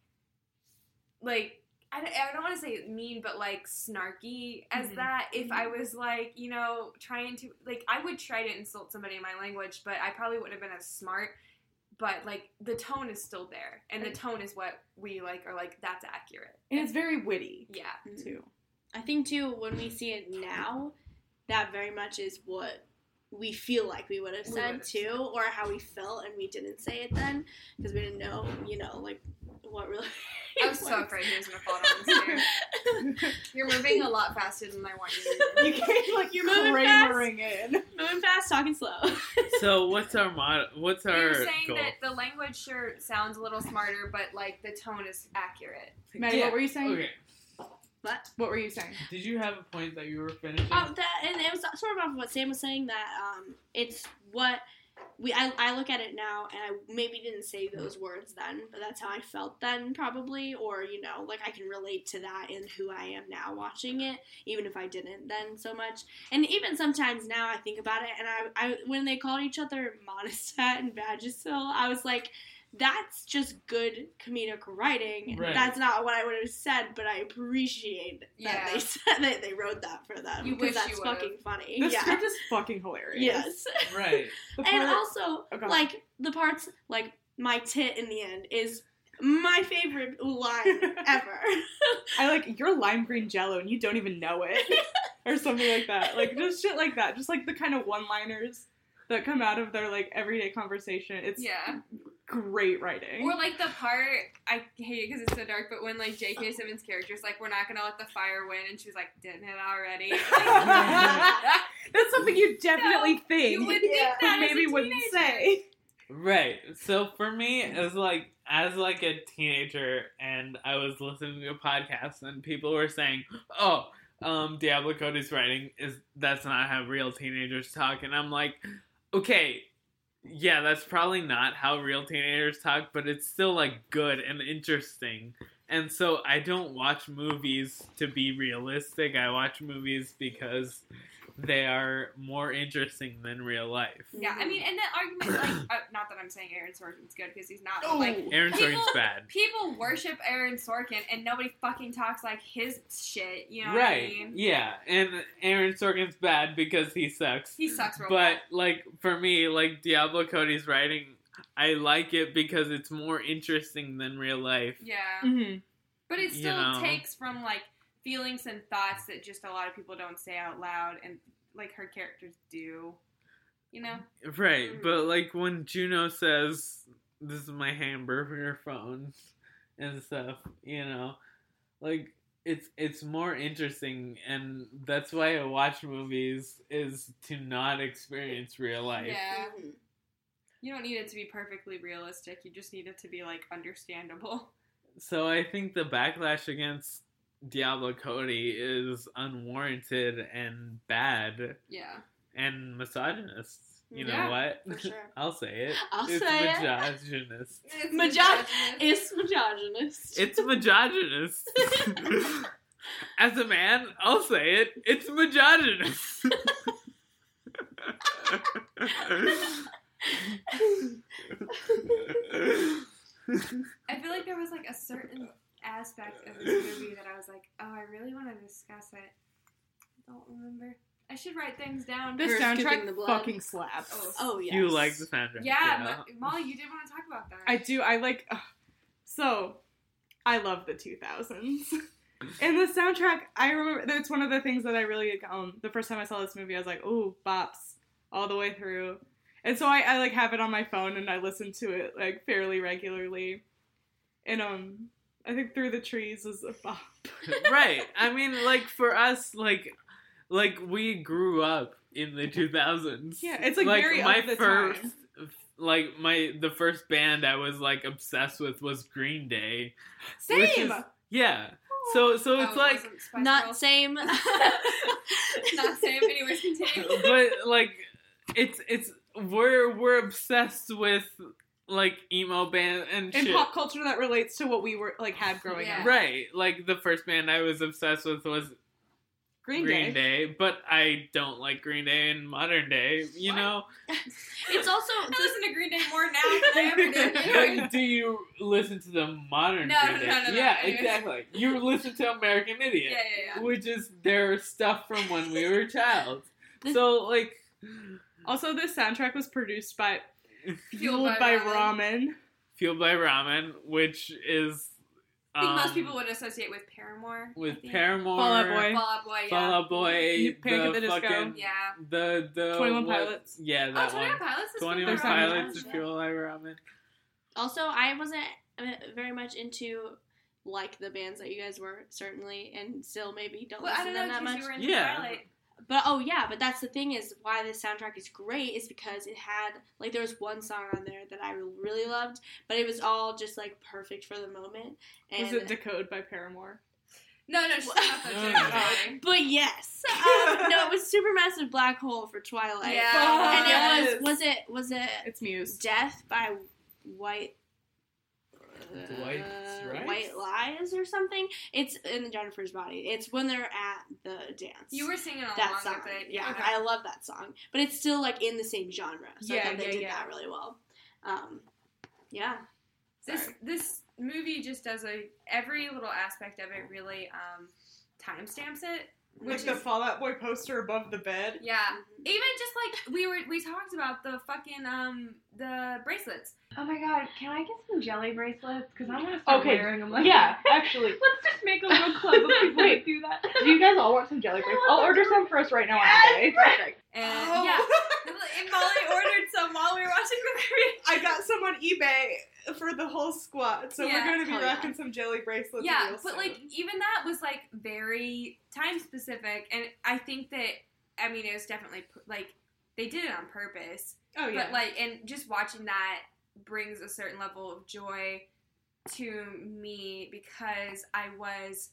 like I don't, I don't want to say mean, but like snarky as Mhm. that. If I was like, you know, trying to like, I would try to insult somebody in my language, but I probably wouldn't have been as smart. But like, the tone is still there, and the tone is what we like are like. That's accurate. And it's very witty Yeah. too. I think too when we see it now, that very much is what we feel like we would have said would've too, or how we felt and we didn't say it then because we didn't know, you know, like what really. I was so afraid he was gonna fall down the stairs. You're moving a lot faster than I want you to. You can't like You're moving Kramering in. Moving fast, talking slow. So what's our mod? What's We our were saying goal? that the language sure sounds a little smarter, but like the tone is accurate. Mady, Yeah. what were you saying? Okay. what? What were you saying? Did you have a point that you were finishing? Oh, that and it was sort of off of what Sam was saying that um, it's what we I, I look at it now and I maybe didn't say those words then, but that's how I felt then probably, or you know, like I can relate to that in who I am now watching it, even if I didn't then so much. And even sometimes now I think about it, and I, I when they called each other Monistat and Vagisil, I was like. That's just good comedic writing. Right. That's not what I would have said, but I appreciate that Yeah. they said that they wrote that for them. You because wish that's you fucking funny. The yeah. script is fucking hilarious. Yes. right. The and also, Oh, like the parts, like my tit in the end is my favorite line ever. I like you're lime green jello and you don't even know it. or something like that. Like just shit like that. Just like the kind of one liners that come out of their like everyday conversation. It's Yeah. Great writing. Or like the part I hate it because it's so dark, but when like J.K. Simmons' character is like, "We're not gonna let the fire win," and she was like, "Didn't it already?" That's something you definitely think. you would think Yeah. that but as a maybe wouldn't say. Right. So for me, as like as like a teenager, and I was listening to a podcast, and people were saying, "Oh, um, Diablo Cody's writing is that's not how real teenagers talk," and I'm like, okay. Yeah, that's probably not how real teenagers talk, but it's still like good and interesting. And so I don't watch movies to be realistic. I watch movies because they are more interesting than real life. Yeah, I mean, and the argument, like, uh, not that I'm saying Aaron Sorkin's good because he's not, like, Aaron People- Sorkin's bad. people worship Aaron Sorkin and nobody fucking talks like his shit. You know right. what I mean? Yeah, and Aaron Sorkin's bad because he sucks. He sucks real But bad. like for me, like Diablo Cody's writing, I like it because it's more interesting than real life. Yeah, Mm-hmm. but it You still know. takes from like feelings and thoughts that just a lot of people don't say out loud, and like her characters do. You know? Right, Mm. but like when Juno says, "This is my hamburger phone," and stuff, you know, like it's it's more interesting, and that's why I watch movies is to not experience real life. Yeah. You don't need it to be perfectly realistic. You just need it to be like understandable. So I think the backlash against Diablo Cody is unwarranted and bad Yeah. and misogynist. You know Yeah, what? for sure. I'll say it. I'll it's say it. misogynist. It's misogynist. It's misogynist. It's misogynist. As a man, I'll say it. It's misogynist. I feel like there was like a certain aspect of this movie that I was like, oh, I really want to discuss it. I don't remember. I should write things down. This We're skipping soundtrack the blood. fucking slaps. Oh. Oh yes. You like the soundtrack? yeah, Mo- Molly, you did want to talk about that. I do. I like. ugh. so, I love the 2000s. And the soundtrack, I remember that's one of the things that I really um the first time I saw this movie, I was like, "Ooh, bops all the way through." And so I, I like have it on my phone and I listen to it like fairly regularly. And um, I think Through the Trees is a bop. right. I mean, like for us, like, like we grew up in the 2000s. Yeah, it's, like, very my of the first, time. like my the first band I was like obsessed with was Green Day. Same. Which is- yeah. So so Oh, it's like, wasn't Spice Not same. Not same. Anyways, continue. but like it's it's we're we're obsessed with like emo band and In shit. pop culture that relates to what we were like had growing Yeah. up. Right, like the first band I was obsessed with was Green, Green Day. Day. but I don't like Green Day in modern day. You What? know, It's also I listen to Green Day more now than I ever did. Do you listen to the modern No, Green no, Day? no, no, no. yeah, Anyways. exactly. You listen to American Idiot, Yeah, yeah, yeah. which is their stuff from when we were a child. So like, Also, this soundtrack was produced by Fueled Fueled by by Ramen. Ramen. Fueled by Ramen, which is I think most um, people would associate with Paramore. With. Paramore, Fall Out Boy. Fall Out Boy, yeah. Fall Out Boy, Panic at the the Disco. fucking Yeah. the the 21 Pilots. Yeah, Oh, 21 one. Pilots is Twenty Fueled One by Ramen. Pilots is Fueled by Ramen. Also, I wasn't uh, very much into like the bands that you guys were certainly, and still maybe don't Well, listen to them that much. you were into Yeah. Twilight. But oh yeah, but that's the thing is why this soundtrack is great is because it had like there was one song on there that I really loved, but it was all just like perfect for the moment. And Was it Decode by Paramore? No, no, she's not that No, chick. no, no. Sorry. but yes, um, no, it was Supermassive Black Hole for Twilight. Yeah. and Yes. it was was it was it It's Muse. Death by White. White uh, Stripes? White Lies or something. It's in Jennifer's body. It's when they're at the dance. You were singing along that song. with it. Yeah, Okay. I love that song, but it's still like in the same genre. So I Yeah, thought they yeah, did yeah. that really well. Um, yeah. This this movie just does a every little aspect of it really um timestamps it. Like Which the is, Fall Out Boy poster above the bed. yeah. Even just like we were we talked about the fucking um the bracelets. Oh my god, can I get some jelly bracelets? Because I'm gonna start Okay, wearing them. Like Yeah, actually. Let's just make a little club of people Wait. that do that. Do you guys all want some jelly bracelets? I'll order some for us right now on eBay. And Oh. yeah. And Molly ordered some while we were watching the movie. I got some on eBay for the whole squad, so Yeah. we're going to be Hell yeah. rocking some jelly bracelets. yeah, real but soon. like even that was like very time specific, and I think that I mean it was definitely like they did it on purpose. oh yeah, But like, and just watching that brings a certain level of joy to me because I was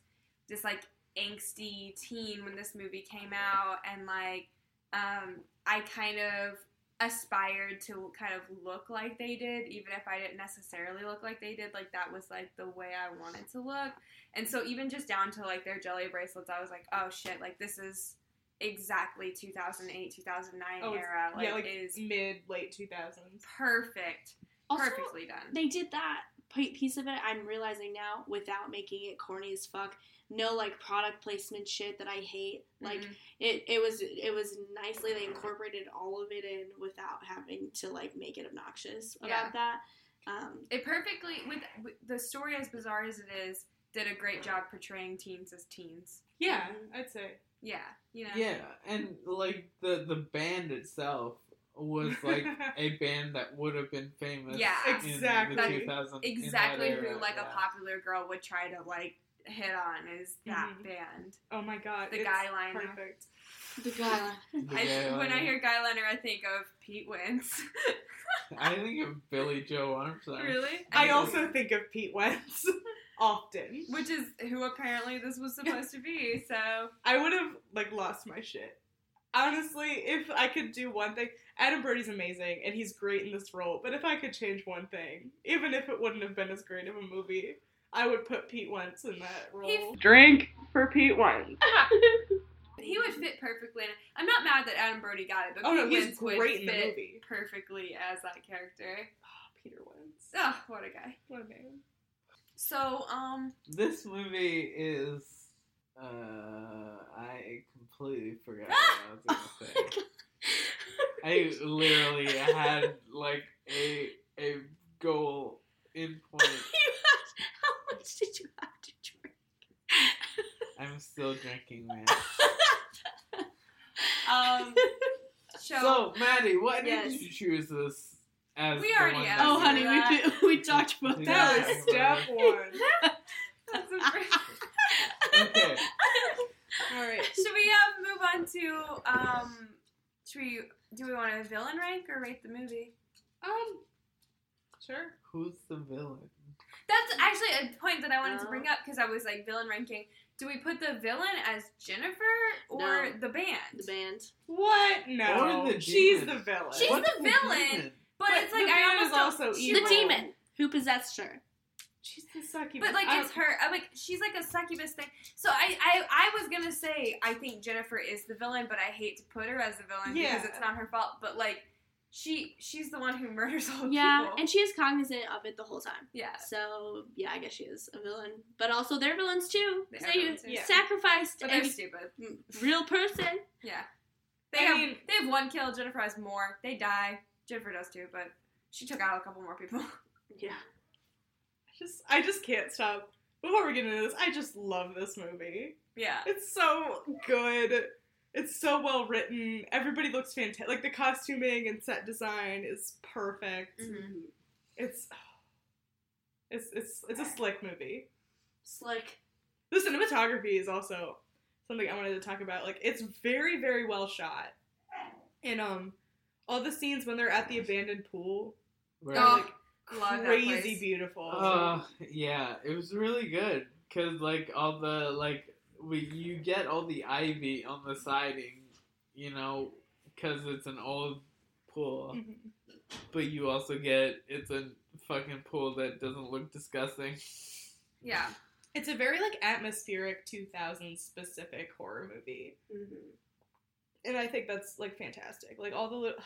this like angsty teen when this movie came out, and like, um, I kind of aspired to kind of look like they did, even if I didn't necessarily look like they did. Like that was like the way I wanted to look, and so even just down to like their jelly bracelets, I was like, oh shit, like this is exactly 2008 2009 Oh, era like, yeah, like it is mid late two thousands. perfect Also, perfectly done they did that p- piece of it. I'm realizing now without making it corny as fuck. No like product placement shit that I hate. Like Mhm. it, it was it was nicely they incorporated all of it in without having to like make it obnoxious about Yeah. that. Um, it perfectly with, with the story as bizarre as it is did a great job portraying teens as teens Yeah, I'd say. yeah you know Yeah, and like the the band itself was like a band that would have been famous. Yeah. in Exactly. the 2000 that exactly era, who like yeah. a popular girl would try to like hit on is that Mhm. band Oh my god, The it's guy liner. Perfect. the guy. The I, guy when I hear guy liner I think of Pete Wentz I think of Billie Joe Armstrong. really I also think of Pete Wentz often. which is who apparently this was supposed to be so I would have like lost my shit. Honestly, if I could do one thing, Adam Brody's amazing and he's great in this role. But if I could change one thing, even if it wouldn't have been as great of a movie, I would put Pete Wentz in that role. He- Drink for Pete Wentz. he would fit perfectly in it. I'm not mad that Adam Brody got it but Oh, no, he's Wentz would great in the fit movie. perfectly as that character Peter Wentz. oh what a guy What a name. so um This movie is. Uh, I completely forgot what I was gonna say. I literally had like a a goal in point. You had- how much did you have to drink? I'm still drinking, man. um so, So, Mady, why Yes. did you choose this as We the already one asked Oh, honey, that. we we talked about That that. was step one. that's a great- Okay. Alright. should we uh, move on to um should we do we want to villain rank or rate the movie Um, sure. Who's the villain? that's actually a point that I wanted to Oh. bring up because I was like villain ranking Do we put the villain as Jennifer or No. the band? The band. What? No. Or the She's the villain. She's What's the villain, demon? But, But it's like the I band almost is also evil. The demon who possessed her. She's the succubus. But like I it's don't- her. I'm like she's like a succubus thing. So I, I I was gonna say I think Jennifer is the villain, but I hate to put her as the villain Yeah. because it's not her fault. But like she she's the one who murders all the Yeah, people. and she is cognizant of it the whole time. yeah. So yeah, I guess she is a villain, but also they're villains too. They you villains, too. Sacrificed But they're a stupid. real person. Yeah. They I have mean- they have one kill. Jennifer has more. They die. Jennifer does too, but she took out a couple more people. Yeah. I just I just can't stop. Before we get into this, I just love this movie. yeah. It's so good. It's so well written. Everybody looks fantastic. Like the costuming and set design is perfect. Mhm. It's it's it's it's a slick movie. Slick. The cinematography is also something I wanted to talk about. Like it's very very well shot. And um all the scenes when they're at the abandoned pool Right. Oh, like love crazy beautiful. Uh, yeah, it was really good because like all the like we you get all the ivy on the siding, you know, because it's an old pool, but you also get it's a fucking pool that doesn't look disgusting. Yeah. It's a very like atmospheric 2000s specific horror movie. and I think that's like fantastic. Like all the little,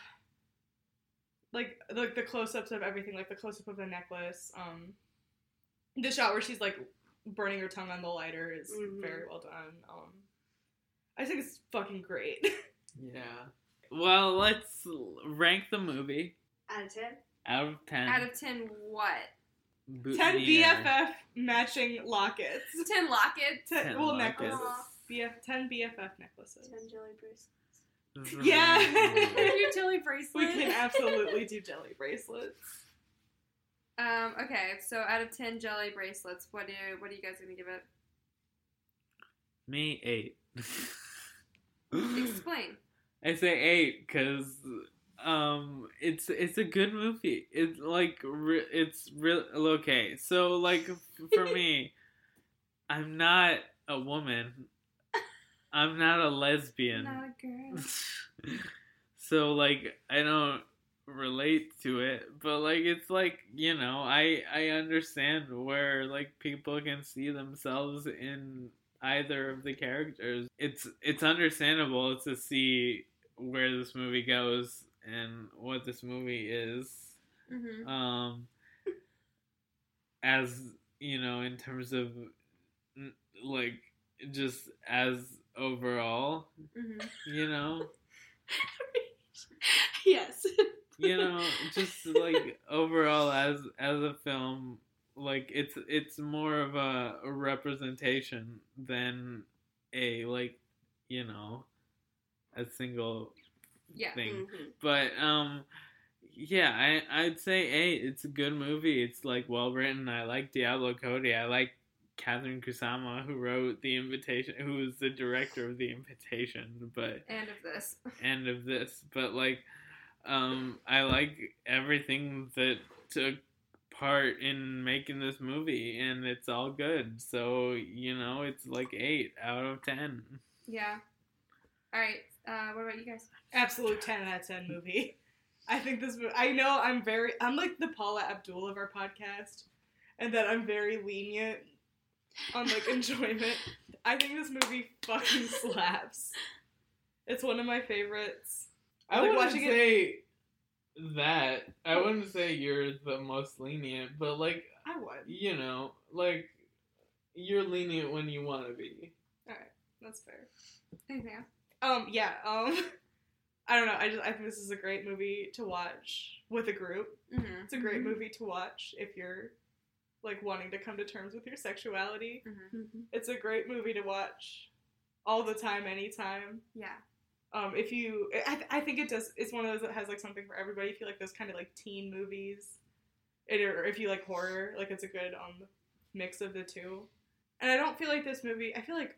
like like the close ups of everything, like the close up of the necklace, um, the shot where she's like burning her tongue on the lighter is Mhm. very well done. Um, I think it's fucking great. Yeah. Well, let's rank the movie Out of ten. out of ten. Out of ten, what? Bo- Ten. BFF matching lockets. Ten lockets. Ten, Ten well, lockets. necklaces. BF, ten BFF necklaces. Ten jelly bracelets. Yeah. Your jelly bracelet. We can absolutely do jelly bracelets. Um. Okay. So out of ten jelly bracelets, what do what are you guys gonna give it? Me eight. Explain. I say eight because um, it's it's a good movie. It's like re- it's real okay. So like f- for me, I'm not a woman. I'm not a lesbian. Not a girl. so like I don't relate to it, but like it's like you know I I understand where like people can see themselves in either of the characters. It's it's understandable to see where this movie goes and what this movie is. Mm-hmm. Um, as you know, in terms of like just as overall, Mm-hmm. you know. yes. you know, just like overall as as a film, like it's it's more of a, a representation than a like you know a single Yeah. thing. Mhm. But um yeah, I I'd say eight. It's a good movie. It's like well written. I like Diablo Cody. I like Catherine Kusama who wrote The Invitation who was the director of The Invitation, but End of this. end of this. But like um I like everything that took part in making this movie and it's all good. So, you know, it's like 8 out of 10. Yeah. All right. Uh, what about you guys? Absolute 10 out of 10 movie. I think this movie, I know I'm very, I'm like the Paula Abdul of our podcast, and that I'm very lenient on like enjoyment. I think this movie fucking slaps. It's one of my favorites. I Like, wouldn't watching it- say that. I wouldn't say you're the most lenient, but like, I would. you know, like you're lenient when you want to be. Alright, that's fair. Anything else? Um, yeah, um, I don't know. I just, I think this is a great movie to watch with a group. Mm-hmm. It's a great movie to watch if you're like wanting to come to terms with your sexuality. Mm-hmm. Mhm. It's a great movie to watch all the time, anytime. Yeah. Um, if you, I, I think it does. It's one of those that has like something for everybody. If you like those kind of like teen movies, it, or if you like horror, like it's a good um mix of the two. And I don't feel like this movie. I feel like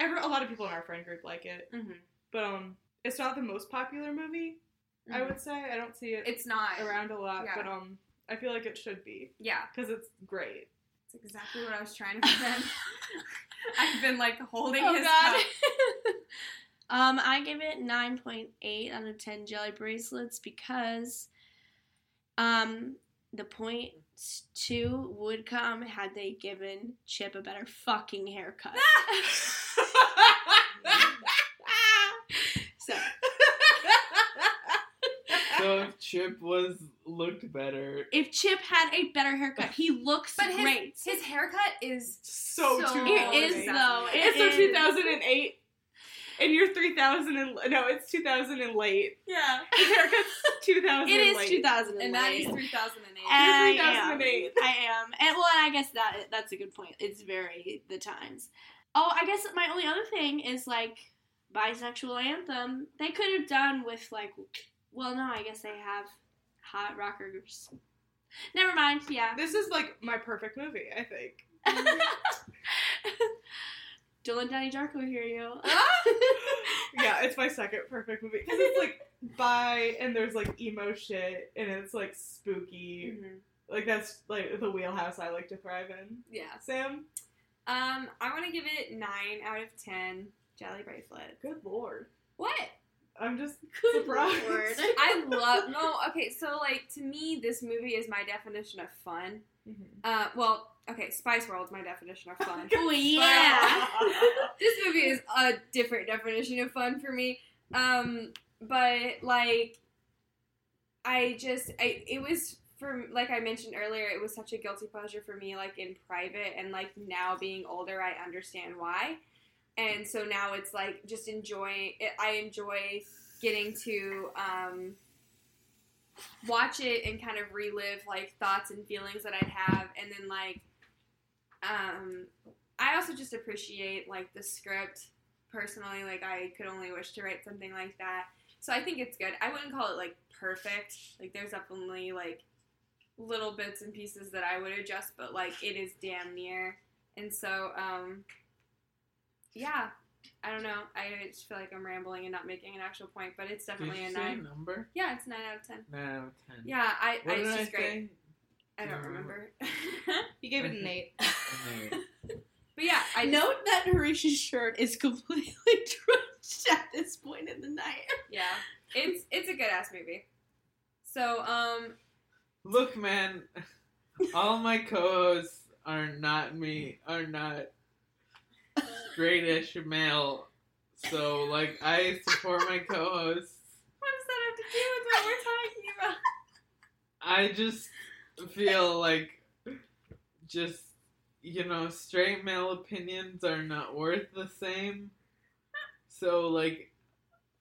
every a lot of people in our friend group like it, Mm-hmm. but um, it's not the most popular movie. I would say I don't see it It's not. around a lot, yeah. but um, I feel like it should be Yeah. because it's great. It's exactly what I was trying to present. I've been like holding Oh his god. um, I give it nine point eight out of ten jelly bracelets because, um, the point two would come had they given Chip a better fucking haircut. So if Chip was looked better, if Chip had a better haircut, he looks But his, great. his haircut is So, So- 2008. it is though. It It's from is. 2008. And you're 3000 and no, it's 2000 and late. Yeah. His haircut's 2000 It and is late. 2008. and that is 3008. I You're am. 3008. I am. And well, I guess that that's a good point. It's very the times. Oh, I guess my only other thing is like bisexual anthem. They could have done with like well, no, I guess they have hot rockers. Never mind. Yeah. This is like my perfect movie, I think. Let Donnie Darko hear you. Yeah, it's my second perfect movie because it's like by and there's like emo shit and it's like spooky. Mhm. Like that's like the wheelhouse I like to thrive in. yeah. Sam, Um, I want to give it nine out of ten jelly bracelet. good lord, What? I'm just Good surprised. lord. I love no. Okay, so like to me, this movie is my definition of fun. Mhm. Uh, well, okay, Spice World's my definition of fun. Oh yeah. this movie is a different definition of fun for me. Um, but like, I just, I it was for like I mentioned earlier, it was such a guilty pleasure for me, like in private, and like now being older, I understand why. And so now it's like just enjoying. It, I enjoy getting to um, watch it and kind of relive like thoughts and feelings that I'd have, and then like um, I also just appreciate like the script personally. Like I could only wish to write something like that. So I think it's good. I wouldn't call it like perfect. Like there's definitely like little bits and pieces that I would adjust, but like it is damn near. And so um yeah, I don't know. I just feel like I'm rambling and not making an actual point, but it's did definitely you a say nine. number? Yeah, it's nine out of ten. Nine out of ten. Yeah, I, What I did it's I great. say? I don't Do remember. You gave it an eight. An eight. but yeah, I just- Note that Hareesh's shirt is completely drenched at this point in the night. Yeah, it's it's a good ass movie. So um, Look, man, all my co-hosts are not me, are not straightish male. So, like, I support my co-hosts. what does that have to do with what we're talking about? I just feel like, just you know, straight male opinions are not worth the same. So, like,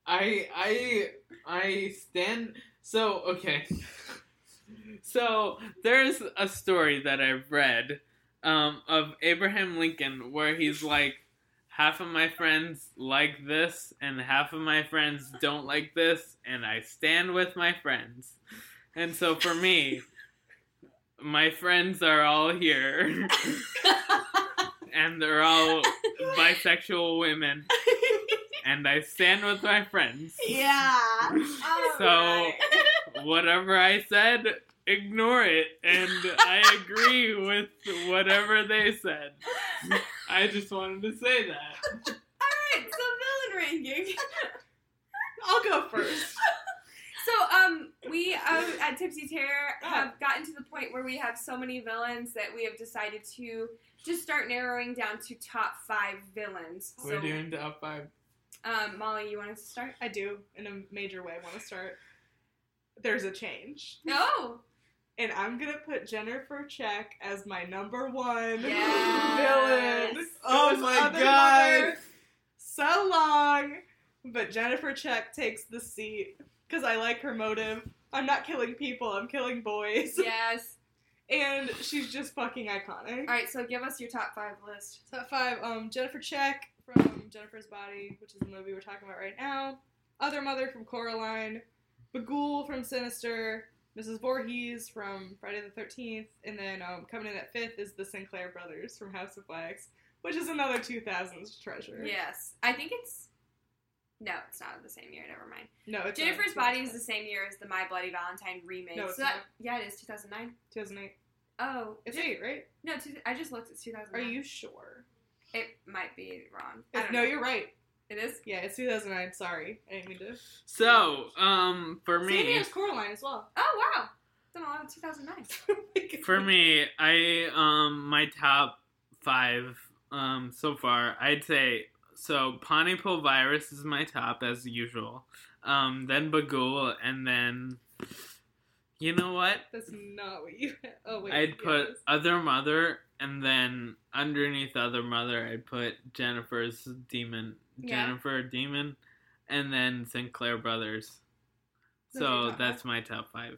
I I I stand. So okay. So there's a story that I've read um, of Abraham Lincoln where he's like, half of my friends like this and half of my friends don't like this, and I stand with my friends. And so for me, my friends are all here, and they're all bisexual women, and I stand with my friends. Yeah. So whatever I said, ignore it, and I agree with whatever they said. I just wanted to say that. All right, so villain ranking. I'll go first. So um, we uh, at Tipsy Terror have gotten to the point where we have so many villains that we have decided to just start narrowing down to top five villains. We're so, doing top five. um, Molly, you want us to start? I do, in a major way, want to start. There's a change. No. And I'm gonna put Jennifer Check as my number one Yes. villain. Oh Those my God. mothers, So long, but Jennifer Check takes the seat because I like her motive. I'm not killing people. I'm killing boys. Yes. And she's just fucking iconic. All right, so give us your top five list. Top five, um, Jennifer Check from Jennifer's Body, which is the movie we're talking about right now. Other Mother from Coraline. Bughuul from Sinister. Mrs. Voorhees from Friday the 13th. And then um, coming in at fifth is the Sinclair brothers from House of Wax, which is another 2000s treasure. Yes, I think it's. No, it's not the same year. Never mind. No, it's Jennifer's not Body is the same year as the My Bloody Valentine remake. No, it's so that, yeah, it is 2009. 2008. Oh, It's eight, right? No, two, I just looked at 2009. Are you sure? It might be wrong. No, know. you're right. It is. Yeah, it's 2009. Sorry, I didn't mean to. So, um, for me, year as Coraline as well. Oh wow. Done a lot of 2009. for me, I um my top five um so far, I'd say so. Pontypool Virus is my top as usual. Um, then Bughuul, and then you know what? That's not what you. Oh wait. I'd put yes. Other Mother, and then underneath Other Mother, I'd put Jennifer's Demon, Yeah. Jennifer Demon, and then Sinclair Brothers. Those So your top that's my top five.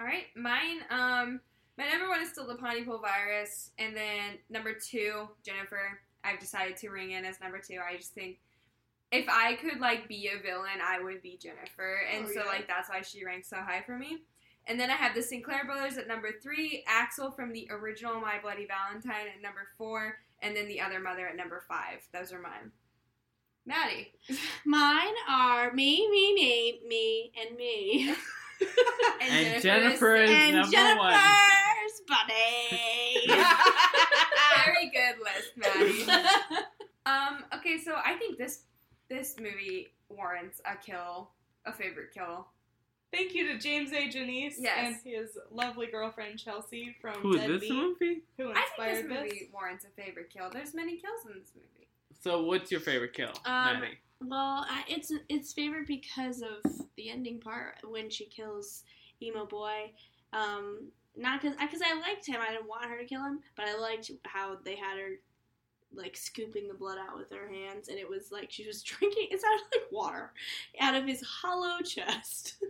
All right, mine. Um, my number one is still the Pontypool virus, and then number two, Jennifer. I've decided to ring in as number two. I just think if I could like be a villain, I would be Jennifer, and Oh, so yeah. like that's why she ranks so high for me. And then I have the Sinclair brothers at number three, Axel from the original My Bloody Valentine at number four, and then the other mother at number five. Those are mine. Mady. Mine are me, me, me, me, and me. And Jennifer is and number Jennifer's Body. Very good list, Mady. Um, okay, so I think this this movie warrants a kill, a favorite kill. Thank you to James A. Janisse Yes. and his lovely girlfriend Chelsea from Who is Dead Meat, this movie? who I think this this. movie warrants a favorite kill. There's many kills in this movie. So what's your favorite kill, Um, Mady? Well, I, it's it's favorite because of the ending part when she kills emo boy. Um, not because because I liked him. I didn't want her to kill him, but I liked how they had her like scooping the blood out with her hands, and it was like she was drinking. It sounded like water out of his hollow chest.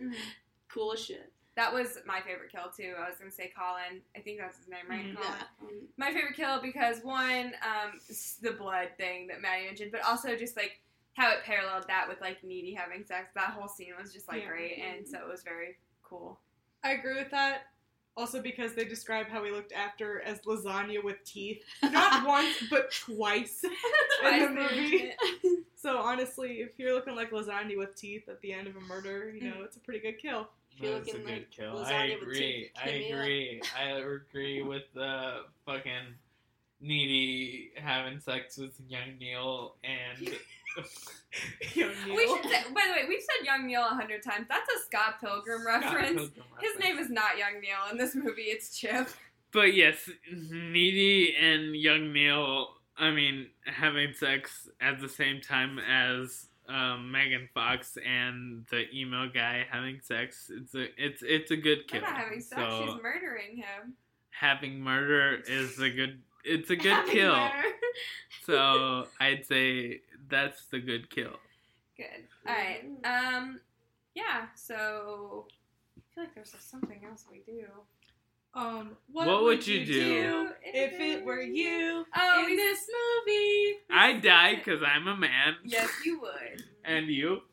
cool as shit. That was my favorite kill too. I was gonna say Colin. I think that's his name, right? Mhm. Colin. Yeah. My favorite kill because one, um, the blood thing that Mady mentioned, but also just like how it paralleled that with like Needy having sex. That whole scene was just like Yeah. great, and so it was very cool. I agree with that. Also because they describe how he looked after as lasagna with teeth. Not once, but twice in the movie. So honestly, if you're looking like lasagna with teeth at the end of a murder, you know, it's a pretty good kill. If That's a good like kill. I agree. I hit me up. agree. I agree with the fucking needy having sex with young Neil and Young Neil. We should say, by the way, we've said Young Neil a hundred times. That's a Scott Pilgrim reference. Pilgrim His name is not Young Neil in this movie. It's Chip. But yes, Needy and young Neil, I mean, having sex at the same time as um, Megan Fox and the emo guy having sex, it's a it's it's a good kill. not having sex. So She's murdering him. having murder is a good it's a good Having kill. murder. So I'd say that's the good kill. Good. All right. Um. Yeah. So I feel like there's something else we do. Um, What would you do if it were you Oh, in this movie? I die because I'm a man. Yes, you would. And you?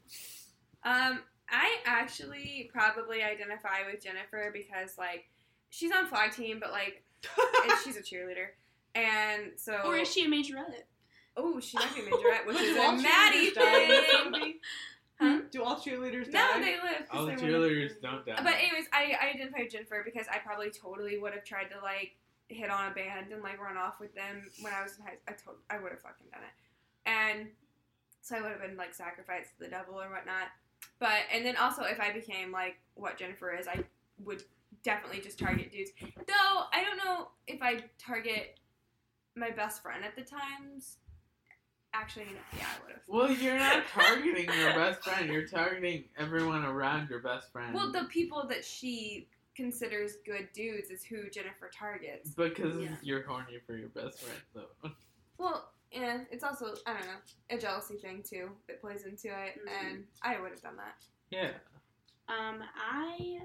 Um, I actually probably identify with Jennifer because like she's on flag team, but like and she's a cheerleader, and so Or is she a majorette? Oh, she might be a majorette, which is Do all a Mady cheerleaders die thing. Huh? Hmm? Do all cheerleaders No, die? they live. 'cause All they wanna- cheerleaders don't die. But anyways, I, I identify with Jennifer because I probably totally would have tried to like hit on a band and like run off with them when I was in high. I told I would have fucking done it, and so I would have been like sacrificed to the devil or whatnot. But and then also if I became like what Jennifer is, I would definitely just target dudes. Though I don't know if I target my best friend at the times. Actually, yeah, I would have. Well, you're not targeting your best friend. You're targeting everyone around your best friend. Well, the people that she considers good dudes is who Jennifer targets. because Yeah. you're horny for your best friend, though. Well, yeah, it's also I don't know a jealousy thing too that plays into it, and I would have done that. Yeah. Um, I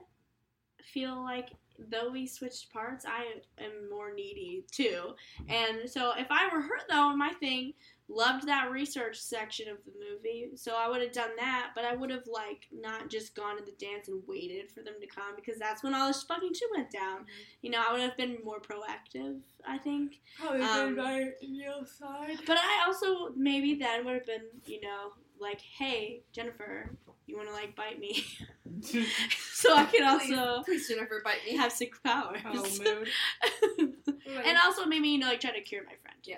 feel like though we switched parts, I am more needy too. And so if I were her though, my thing loved that research section of the movie, so I would have done that. But I would have like not just gone to the dance and waited for them to come because that's when all this fucking shit went down. You know, I would have been more proactive. I think. Probably Um, been by side. But I also maybe then would have been, you know, like, hey, Jennifer, you want to like bite me, so I can also Please, Jennifer, bite me. have six powers. Oh, mood. and also maybe you know like try to cure my friend. Yeah.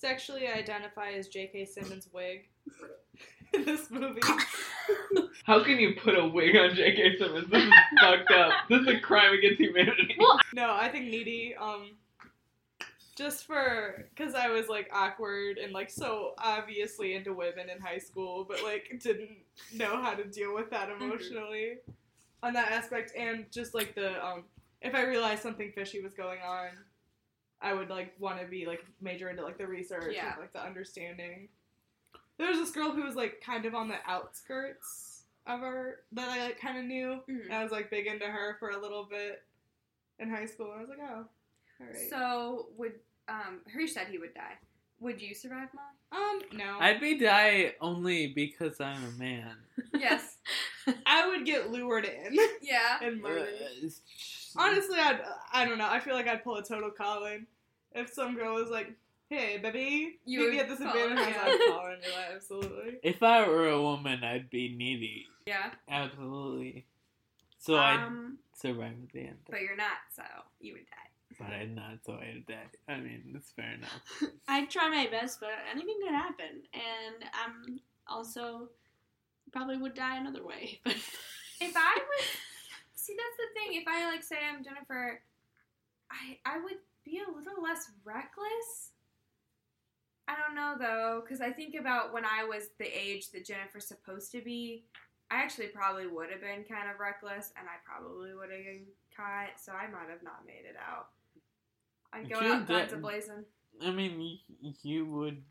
Sexually identify as J.K. Simmons' wig in this movie. How can you put a wig on J.K. Simmons? This is fucked up. This is a crime against humanity. no, I think needy. Um, just for because I was like awkward and like so obviously into women in high school, but like didn't know how to deal with that emotionally on that aspect, and just like the um, if I realized something fishy was going on, I would like want to be like major into like the research Yeah. and like the understanding. There was this girl who was like kind of on the outskirts of her that I like kind of knew. Mhm. And I was like big into her for a little bit in high school. I was like, oh, all right. So would um Hareesh said he would die. Would you survive, Molly? um, no. I'd be die only because I'm a man. Yes. I would get lured in yeah. and Uh, murdered. it's- Honestly, I'd I don't know. I feel like I'd pull a total Colin if some girl was like, "Hey, baby, You meet would me at this call, abandoned house." yeah. I'd call into that absolutely. If I were a woman, I'd be needy. Yeah. Absolutely. So I'd um, survive at the end. But you're not, so you would die. But I'm not, so I'd die. I mean, it's fair enough. I try my best, but anything could happen, and I'm also probably would die another way. But If I was see that's the thing, if I like say I'm Jennifer, I I would be a little less reckless. I don't know though, because I think about when I was the age that Jennifer's supposed to be. I actually probably would have been kind of reckless, and I probably would have been caught, so I might have not made it out. I'd go You out guns blazing. I mean, you would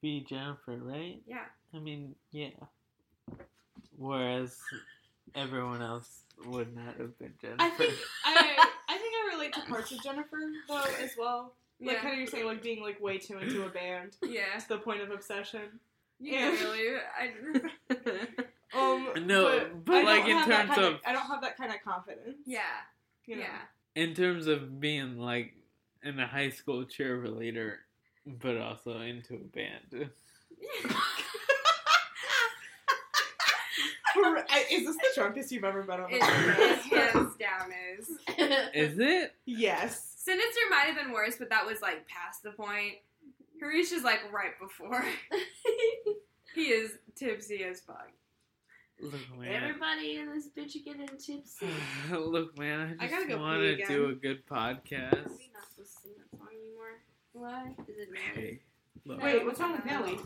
be Jennifer, right? Yeah. I mean, yeah. Whereas everyone else would not have been Jennifer. I think I I think I relate to parts of Jennifer though as well. Like Yeah. kind of you're saying, like being like way too into a band Yeah. to the point of obsession. You Yeah. really? I, Um, No, but, I like, don't in terms kind of- I don't have that kind of confidence. yeah. you know? Yeah. in terms of being like in a high school cheerleader, but also into a band. For- I- Is this the drunkest you've ever been on? the It, podcast? it hands down is. Is it? Yes. Sinister might have been worse, but that was like past the point. Hareesh is like right before. he is tipsy as fuck. Look, man. everybody in this bitch are getting tipsy. Look, man. I I just go want to do a good podcast. Are we not supposed to sing that song anymore? What? Is it Hey, look. Wait, what's wrong with Nelly?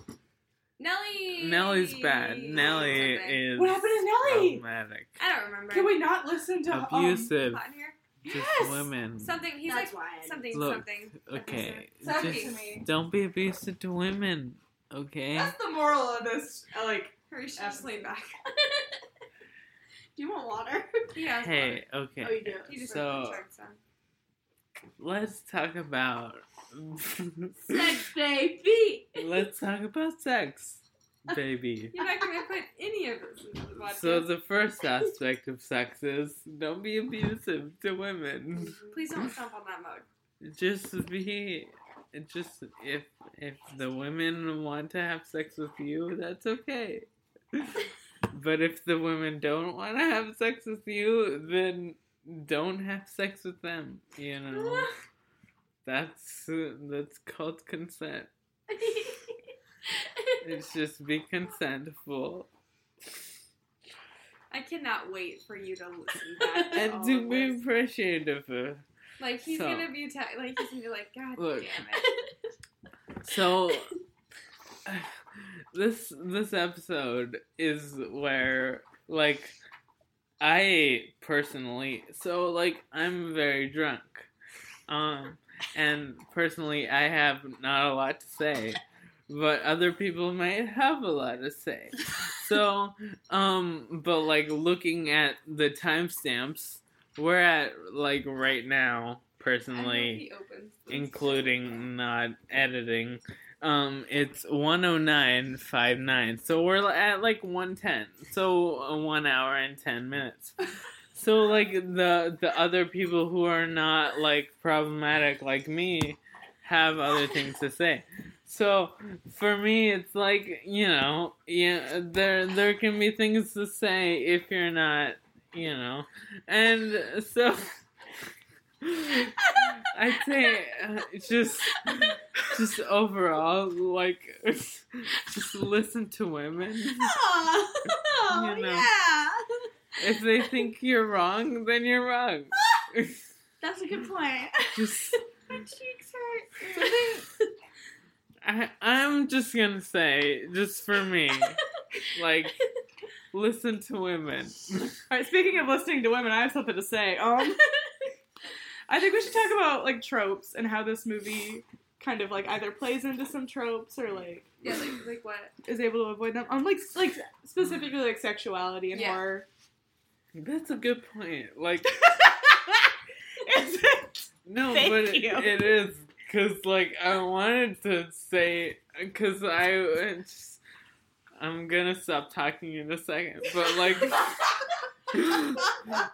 Nelly. Nelly's bad. Nelly something. is What happened to Nelly? problematic, I don't remember. Can we not listen to um, abusive Hot in here? to Yes! women. Something. He's That's like why something. Look, something. Okay, Send just to me. don't be abusive to women. Okay. That's the moral of this. uh, Like, Hareesh just lean back. Do you want water? He has Hey, Oh, okay. you do. He just So- Let's talk about. Sex, baby. Let's talk about sex, baby. You're not gonna put any of this into the podcast. So the first aspect of sex is don't be abusive to women. Please don't stomp on that mode. Just be, just if if the women want to have sex with you, that's okay. But if the women don't want to have sex with you, then don't have sex with them. You know, that's uh, that's called consent. It's just be consentful I cannot wait for you to listen back. to and to be this. appreciative of. Like he's So- gonna be ta- like he's gonna be like, God Look. damn it. So this this episode is where like I personally so like I'm very drunk. Um and personally I have not a lot to say, but other people might have a lot to say. So um but like looking at the timestamps, we're at like right now personally including not editing. Um, it's 109.59. So we're at like 110. So uh, one hour and 10 minutes. So like the the other people who are not like problematic like me have other things to say. So for me, it's like you know, yeah, there there can be things to say if you're not, you know, and so I'd say uh, just, just overall, like, just listen to women. Oh, You know. yeah. If they think you're wrong, then you're wrong. That's a good point. just, My cheeks hurt. I, I'm just gonna say, just for me, like, listen to women. All right, speaking of listening to women, I have something to say. Um, I think we should talk about like tropes and how this movie kind of like either plays into some tropes or like Yeah, like, like what? is able to avoid them. Um, like like specifically like sexuality and Yeah. horror. That's a good point. Like, Is it? no, Thank but it- you. it is because, like, I wanted to say because I, it's- I'm gonna stop talking in a second, but like.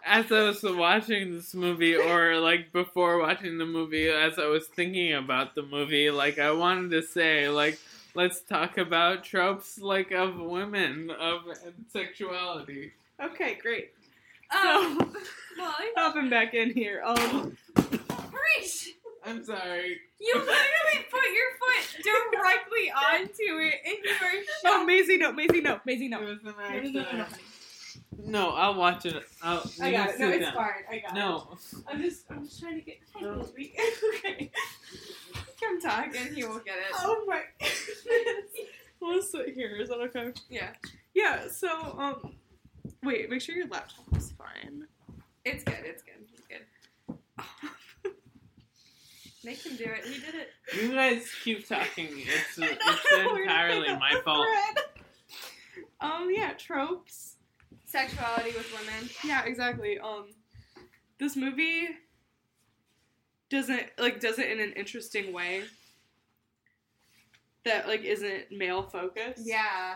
as I was watching this movie, or like before watching the movie, as I was thinking about the movie, like I wanted to say, like, let's talk about tropes like of women of sexuality. Okay, great. Um, So Molly, hopping back in here. Um, Reach! I'm sorry. You literally put your foot directly onto it, and you were no, shocked. Maisie, no, Maisie, no, Maisie, It no. was an No, no, no, no, accident. no. No, I'll watch it. I'll, I you got it. No, sit it's down. fine. I got it. No, I'm just, I'm just trying to get. No. okay. Come talk, and he will get it. Oh my goodness. We'll sit here. Is that okay? Yeah, Yeah. So, um, wait. Make sure your laptop is fine. it's good. It's good. It's good. Make him do it. He did it. you guys keep talking. It's it's don't know where to entirely my fault. Um. Yeah. Tropes. Sexuality with women. Yeah. Exactly. Um. This movie doesn't like does it in an interesting way that like isn't male focused. Yeah.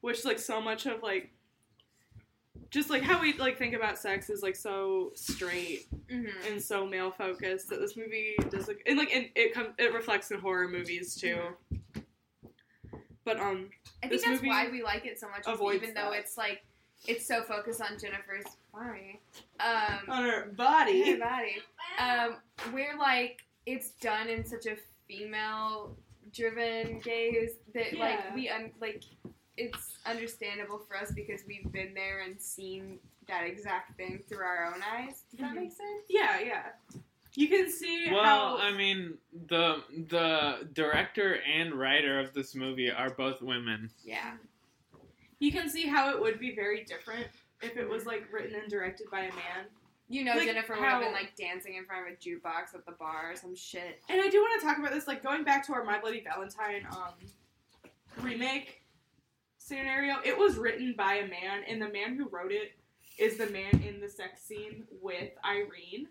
which like so much of like just like how we like think about sex is like so straight Mm-hmm. and so male focused that this movie does like and like and it comes it reflects in horror movies too. But um I think that's why we like it so much. Even though that. it's like it's so focused on Jennifer's body. Um, on her her body. body. Um, we're like it's done in such a female driven gaze that Yeah. like we un- like it's understandable for us because we've been there and seen that exact thing through our own eyes. Does that Mhm. make sense? Yeah, yeah. You can see Well, how I mean, the the director and writer of this movie are both women. Yeah. you can see how it would be very different if it was like written and directed by a man. You know Like, Jennifer would how- have been like dancing in front of a jukebox at the bar or some shit. And I do want to talk about this, like going back to our My Bloody Valentine um, remake scenario. It was written by a man, and the man who wrote it is the man in the sex scene with Irene.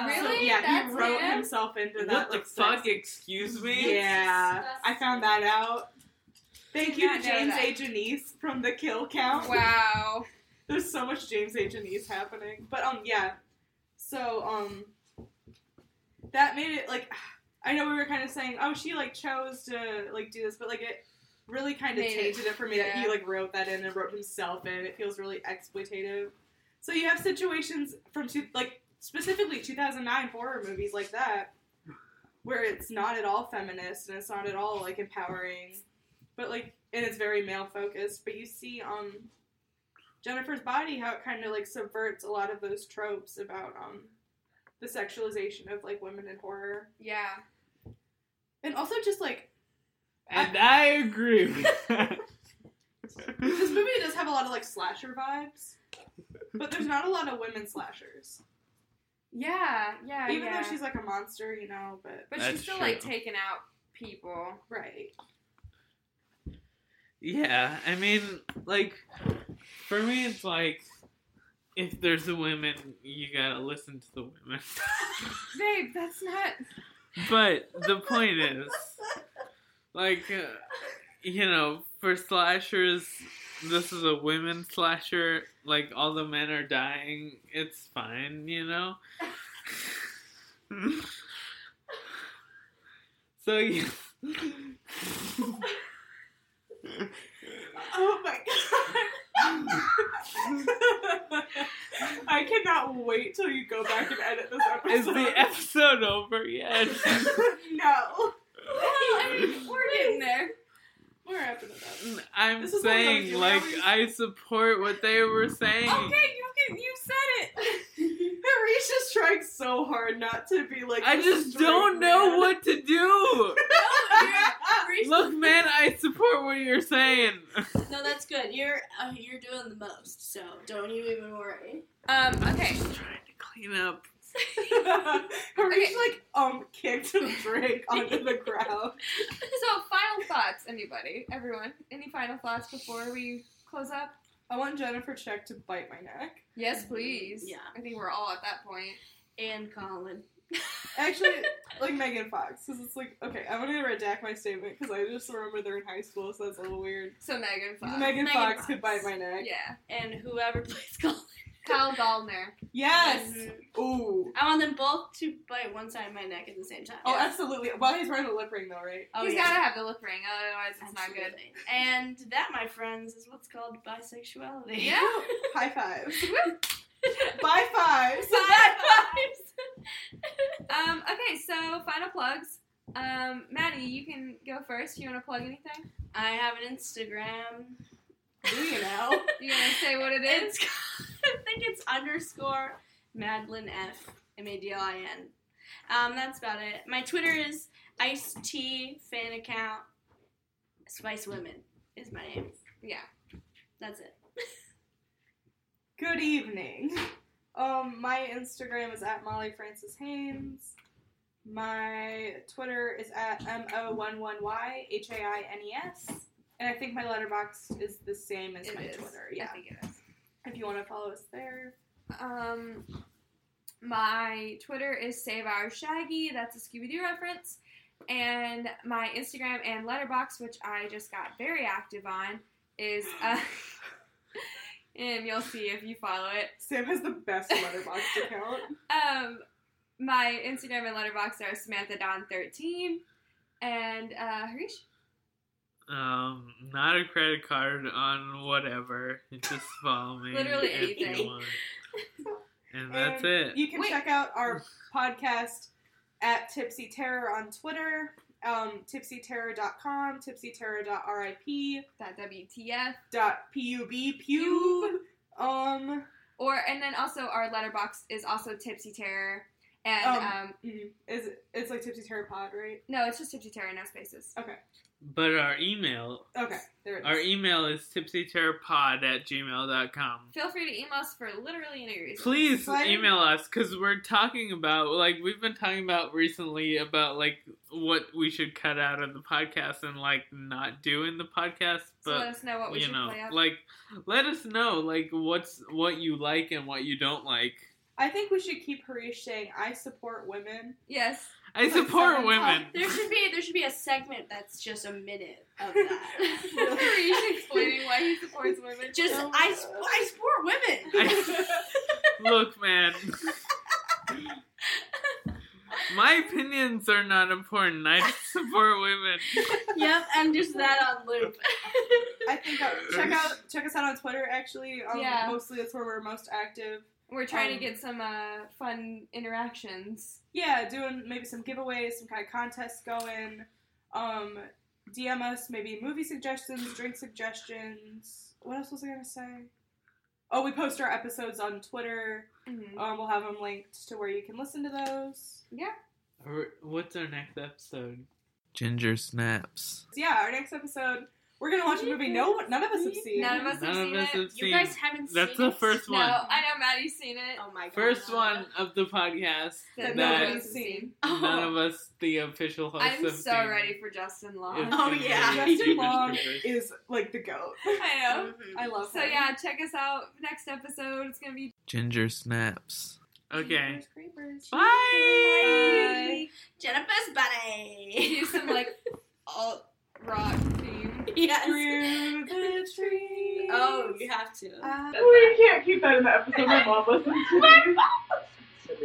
So, Really? yeah, That's he wrote him? himself into that. What the like, fuck? sex- Excuse me. Yeah, I found that out. Thank you to James that. A. Janice from the Kill Count. Wow. There's so much James A. Janisse happening. But um yeah. So um that made it like I know we were kind of saying, oh she like chose to like do this, but like it really kind of it- tainted it, for me that he like wrote that in and wrote himself in. It feels really exploitative. So you have situations from two, like specifically 2009 horror movies like that where it's not at all feminist and it's not at all like empowering, but like and it's very male focused. But you see um Jennifer's body, how it kind of like subverts a lot of those tropes about um the sexualization of like women in horror, Yeah. and also just like And I agree this movie does have a lot of like slasher vibes, but there's not a lot of women slashers. Yeah, yeah, Even yeah. though she's like a monster, you know, but but That's she's still like taking out people. right. Yeah, I mean, like, for me, it's like, if there's a women, you gotta listen to the women. Babe, that's not. but the point is, like, uh, you know, for slashers, this is a women slasher. Like, all the men are dying. It's fine, you know? so, you. Oh my god! I I cannot wait till you go back and edit this episode. Is the episode over yet? no. I mean, we're getting there. We're wrapping it up. I'm This is one of those saying, you like, I support what they were saying. Okay, you can. You said it. Hareesh is trying so hard not to be like. I just don't know man. what to do. Look, man, I support what you're saying. No, that's good. You're uh, you're doing the most, so don't you even worry. Um. Okay. Trying to clean up. Hareesh like um kicked a drink onto the ground. So, final thoughts, anybody, everyone. Any final thoughts before we close up? I want Jennifer Check to bite my neck. Yes, please. Yeah. I think we're all at that point. And Colin. Actually, like Megan Fox, because it's like okay, I'm gonna redact my statement because I just remember they're in high school, so that's a little weird. So Megan Fox. Megan, Megan Fox, Fox. could bite my neck. Yeah. And whoever plays Colin. Kyle Gallner. Yes. Mhm. Ooh. I want them both to bite one side of my neck at the same time. Oh, absolutely. Well, he's wearing a lip ring though, right? Oh, He's yeah. gotta have the lip ring, otherwise it's not good. And that, my friends, is what's called bisexuality. Yeah. High fives. Bye fives. Um. Okay. So final plugs. Um. Mady, you can go first. You want to plug anything? I have an Instagram. Do you know? You gonna say what it is? I think it's underscore Madeline F M A D L I N. Um, that's about it. My Twitter is Ice T fan account. Spice Women is my name. Yeah. That's it. Good evening. Um, my Instagram is at Molly Francis Haynes. My Twitter is at mo11y h a i n e s, and I think my Letterboxd is the same as It my is. Twitter. I Yeah, think it is. if you want to follow us there. Um, my Twitter is Save Our Shaggy. That's a Scooby Doo reference. And my Instagram and Letterboxd, which I just got very active on, is uh, and you'll see if you follow it. Sam has the best Letterboxd account. Um, my Instagram and Letterboxd are Samantha Don13 and uh, Hareesh. Um, not a credit card on whatever. Just follow me. Literally if you anything. want. And that's And it. You can Wait. check out our podcast at Tipsy Terror on Twitter, um, tipsyterror.com, tipsyterror.rip, That WTF. dot pub. Um, Or and then also our Letterboxd is also Tipsy Terror. And Um, um, mm, is it, it's like Tipsy Terror Pod, right? no, it's just Tipsy Terror, no spaces. Okay, But our email, okay, there it is. our email is tipsyterrorpod at gmail.com. Feel free to email us for literally any reason. Please Slide email us because we're talking about like we've been talking about recently about like what we should cut out of the podcast and like not do in the podcast. So But let us know what we you should know, play up. like let us know like what's what you like and what you don't like. I think we should keep Hareesh saying, "I support women." yes. I support seven women. There should be there should be a segment that's just a minute of that. Hareesh explaining why he supports women. just I, sp- I support women. I- Look, man. My opinions are not important. I support women. yep, and just that on loop. I think uh, check out check us out on Twitter. Actually, um, Yeah. mostly that's where we're most active. We're trying Um, to get some uh, fun interactions. Yeah, doing maybe some giveaways, some kind of contests going. Um, DM us maybe movie suggestions, drink suggestions. What else was I gonna say? Oh, we post our episodes on Twitter. Mhm. Um, we'll have them linked to where you can listen to those. Yeah. What's our next episode? Ginger snaps. Yeah, our next episode, we're gonna watch a movie no none of us have seen. None of us None have of seen us it. have You seen. guys haven't seen. That's seen the it? first No, one. I know Mady's seen it. Oh my god. First one of the podcast that that none of us have seen. none of us, the official hosts, I'm have so seen. ready for Justin Long. It's Oh, gonna be yeah. Justin Long Creepers. is like the goat. I know. Mhm. I love him. So him. yeah, check us out next episode. It's gonna be Ginger snaps. Okay. Jeepers Creepers. Bye. Jennifer's Body. do some like alt rock theme. yes. Through the trees. Oh, you have to. I- We can't keep that in the episode. My mom listens to these.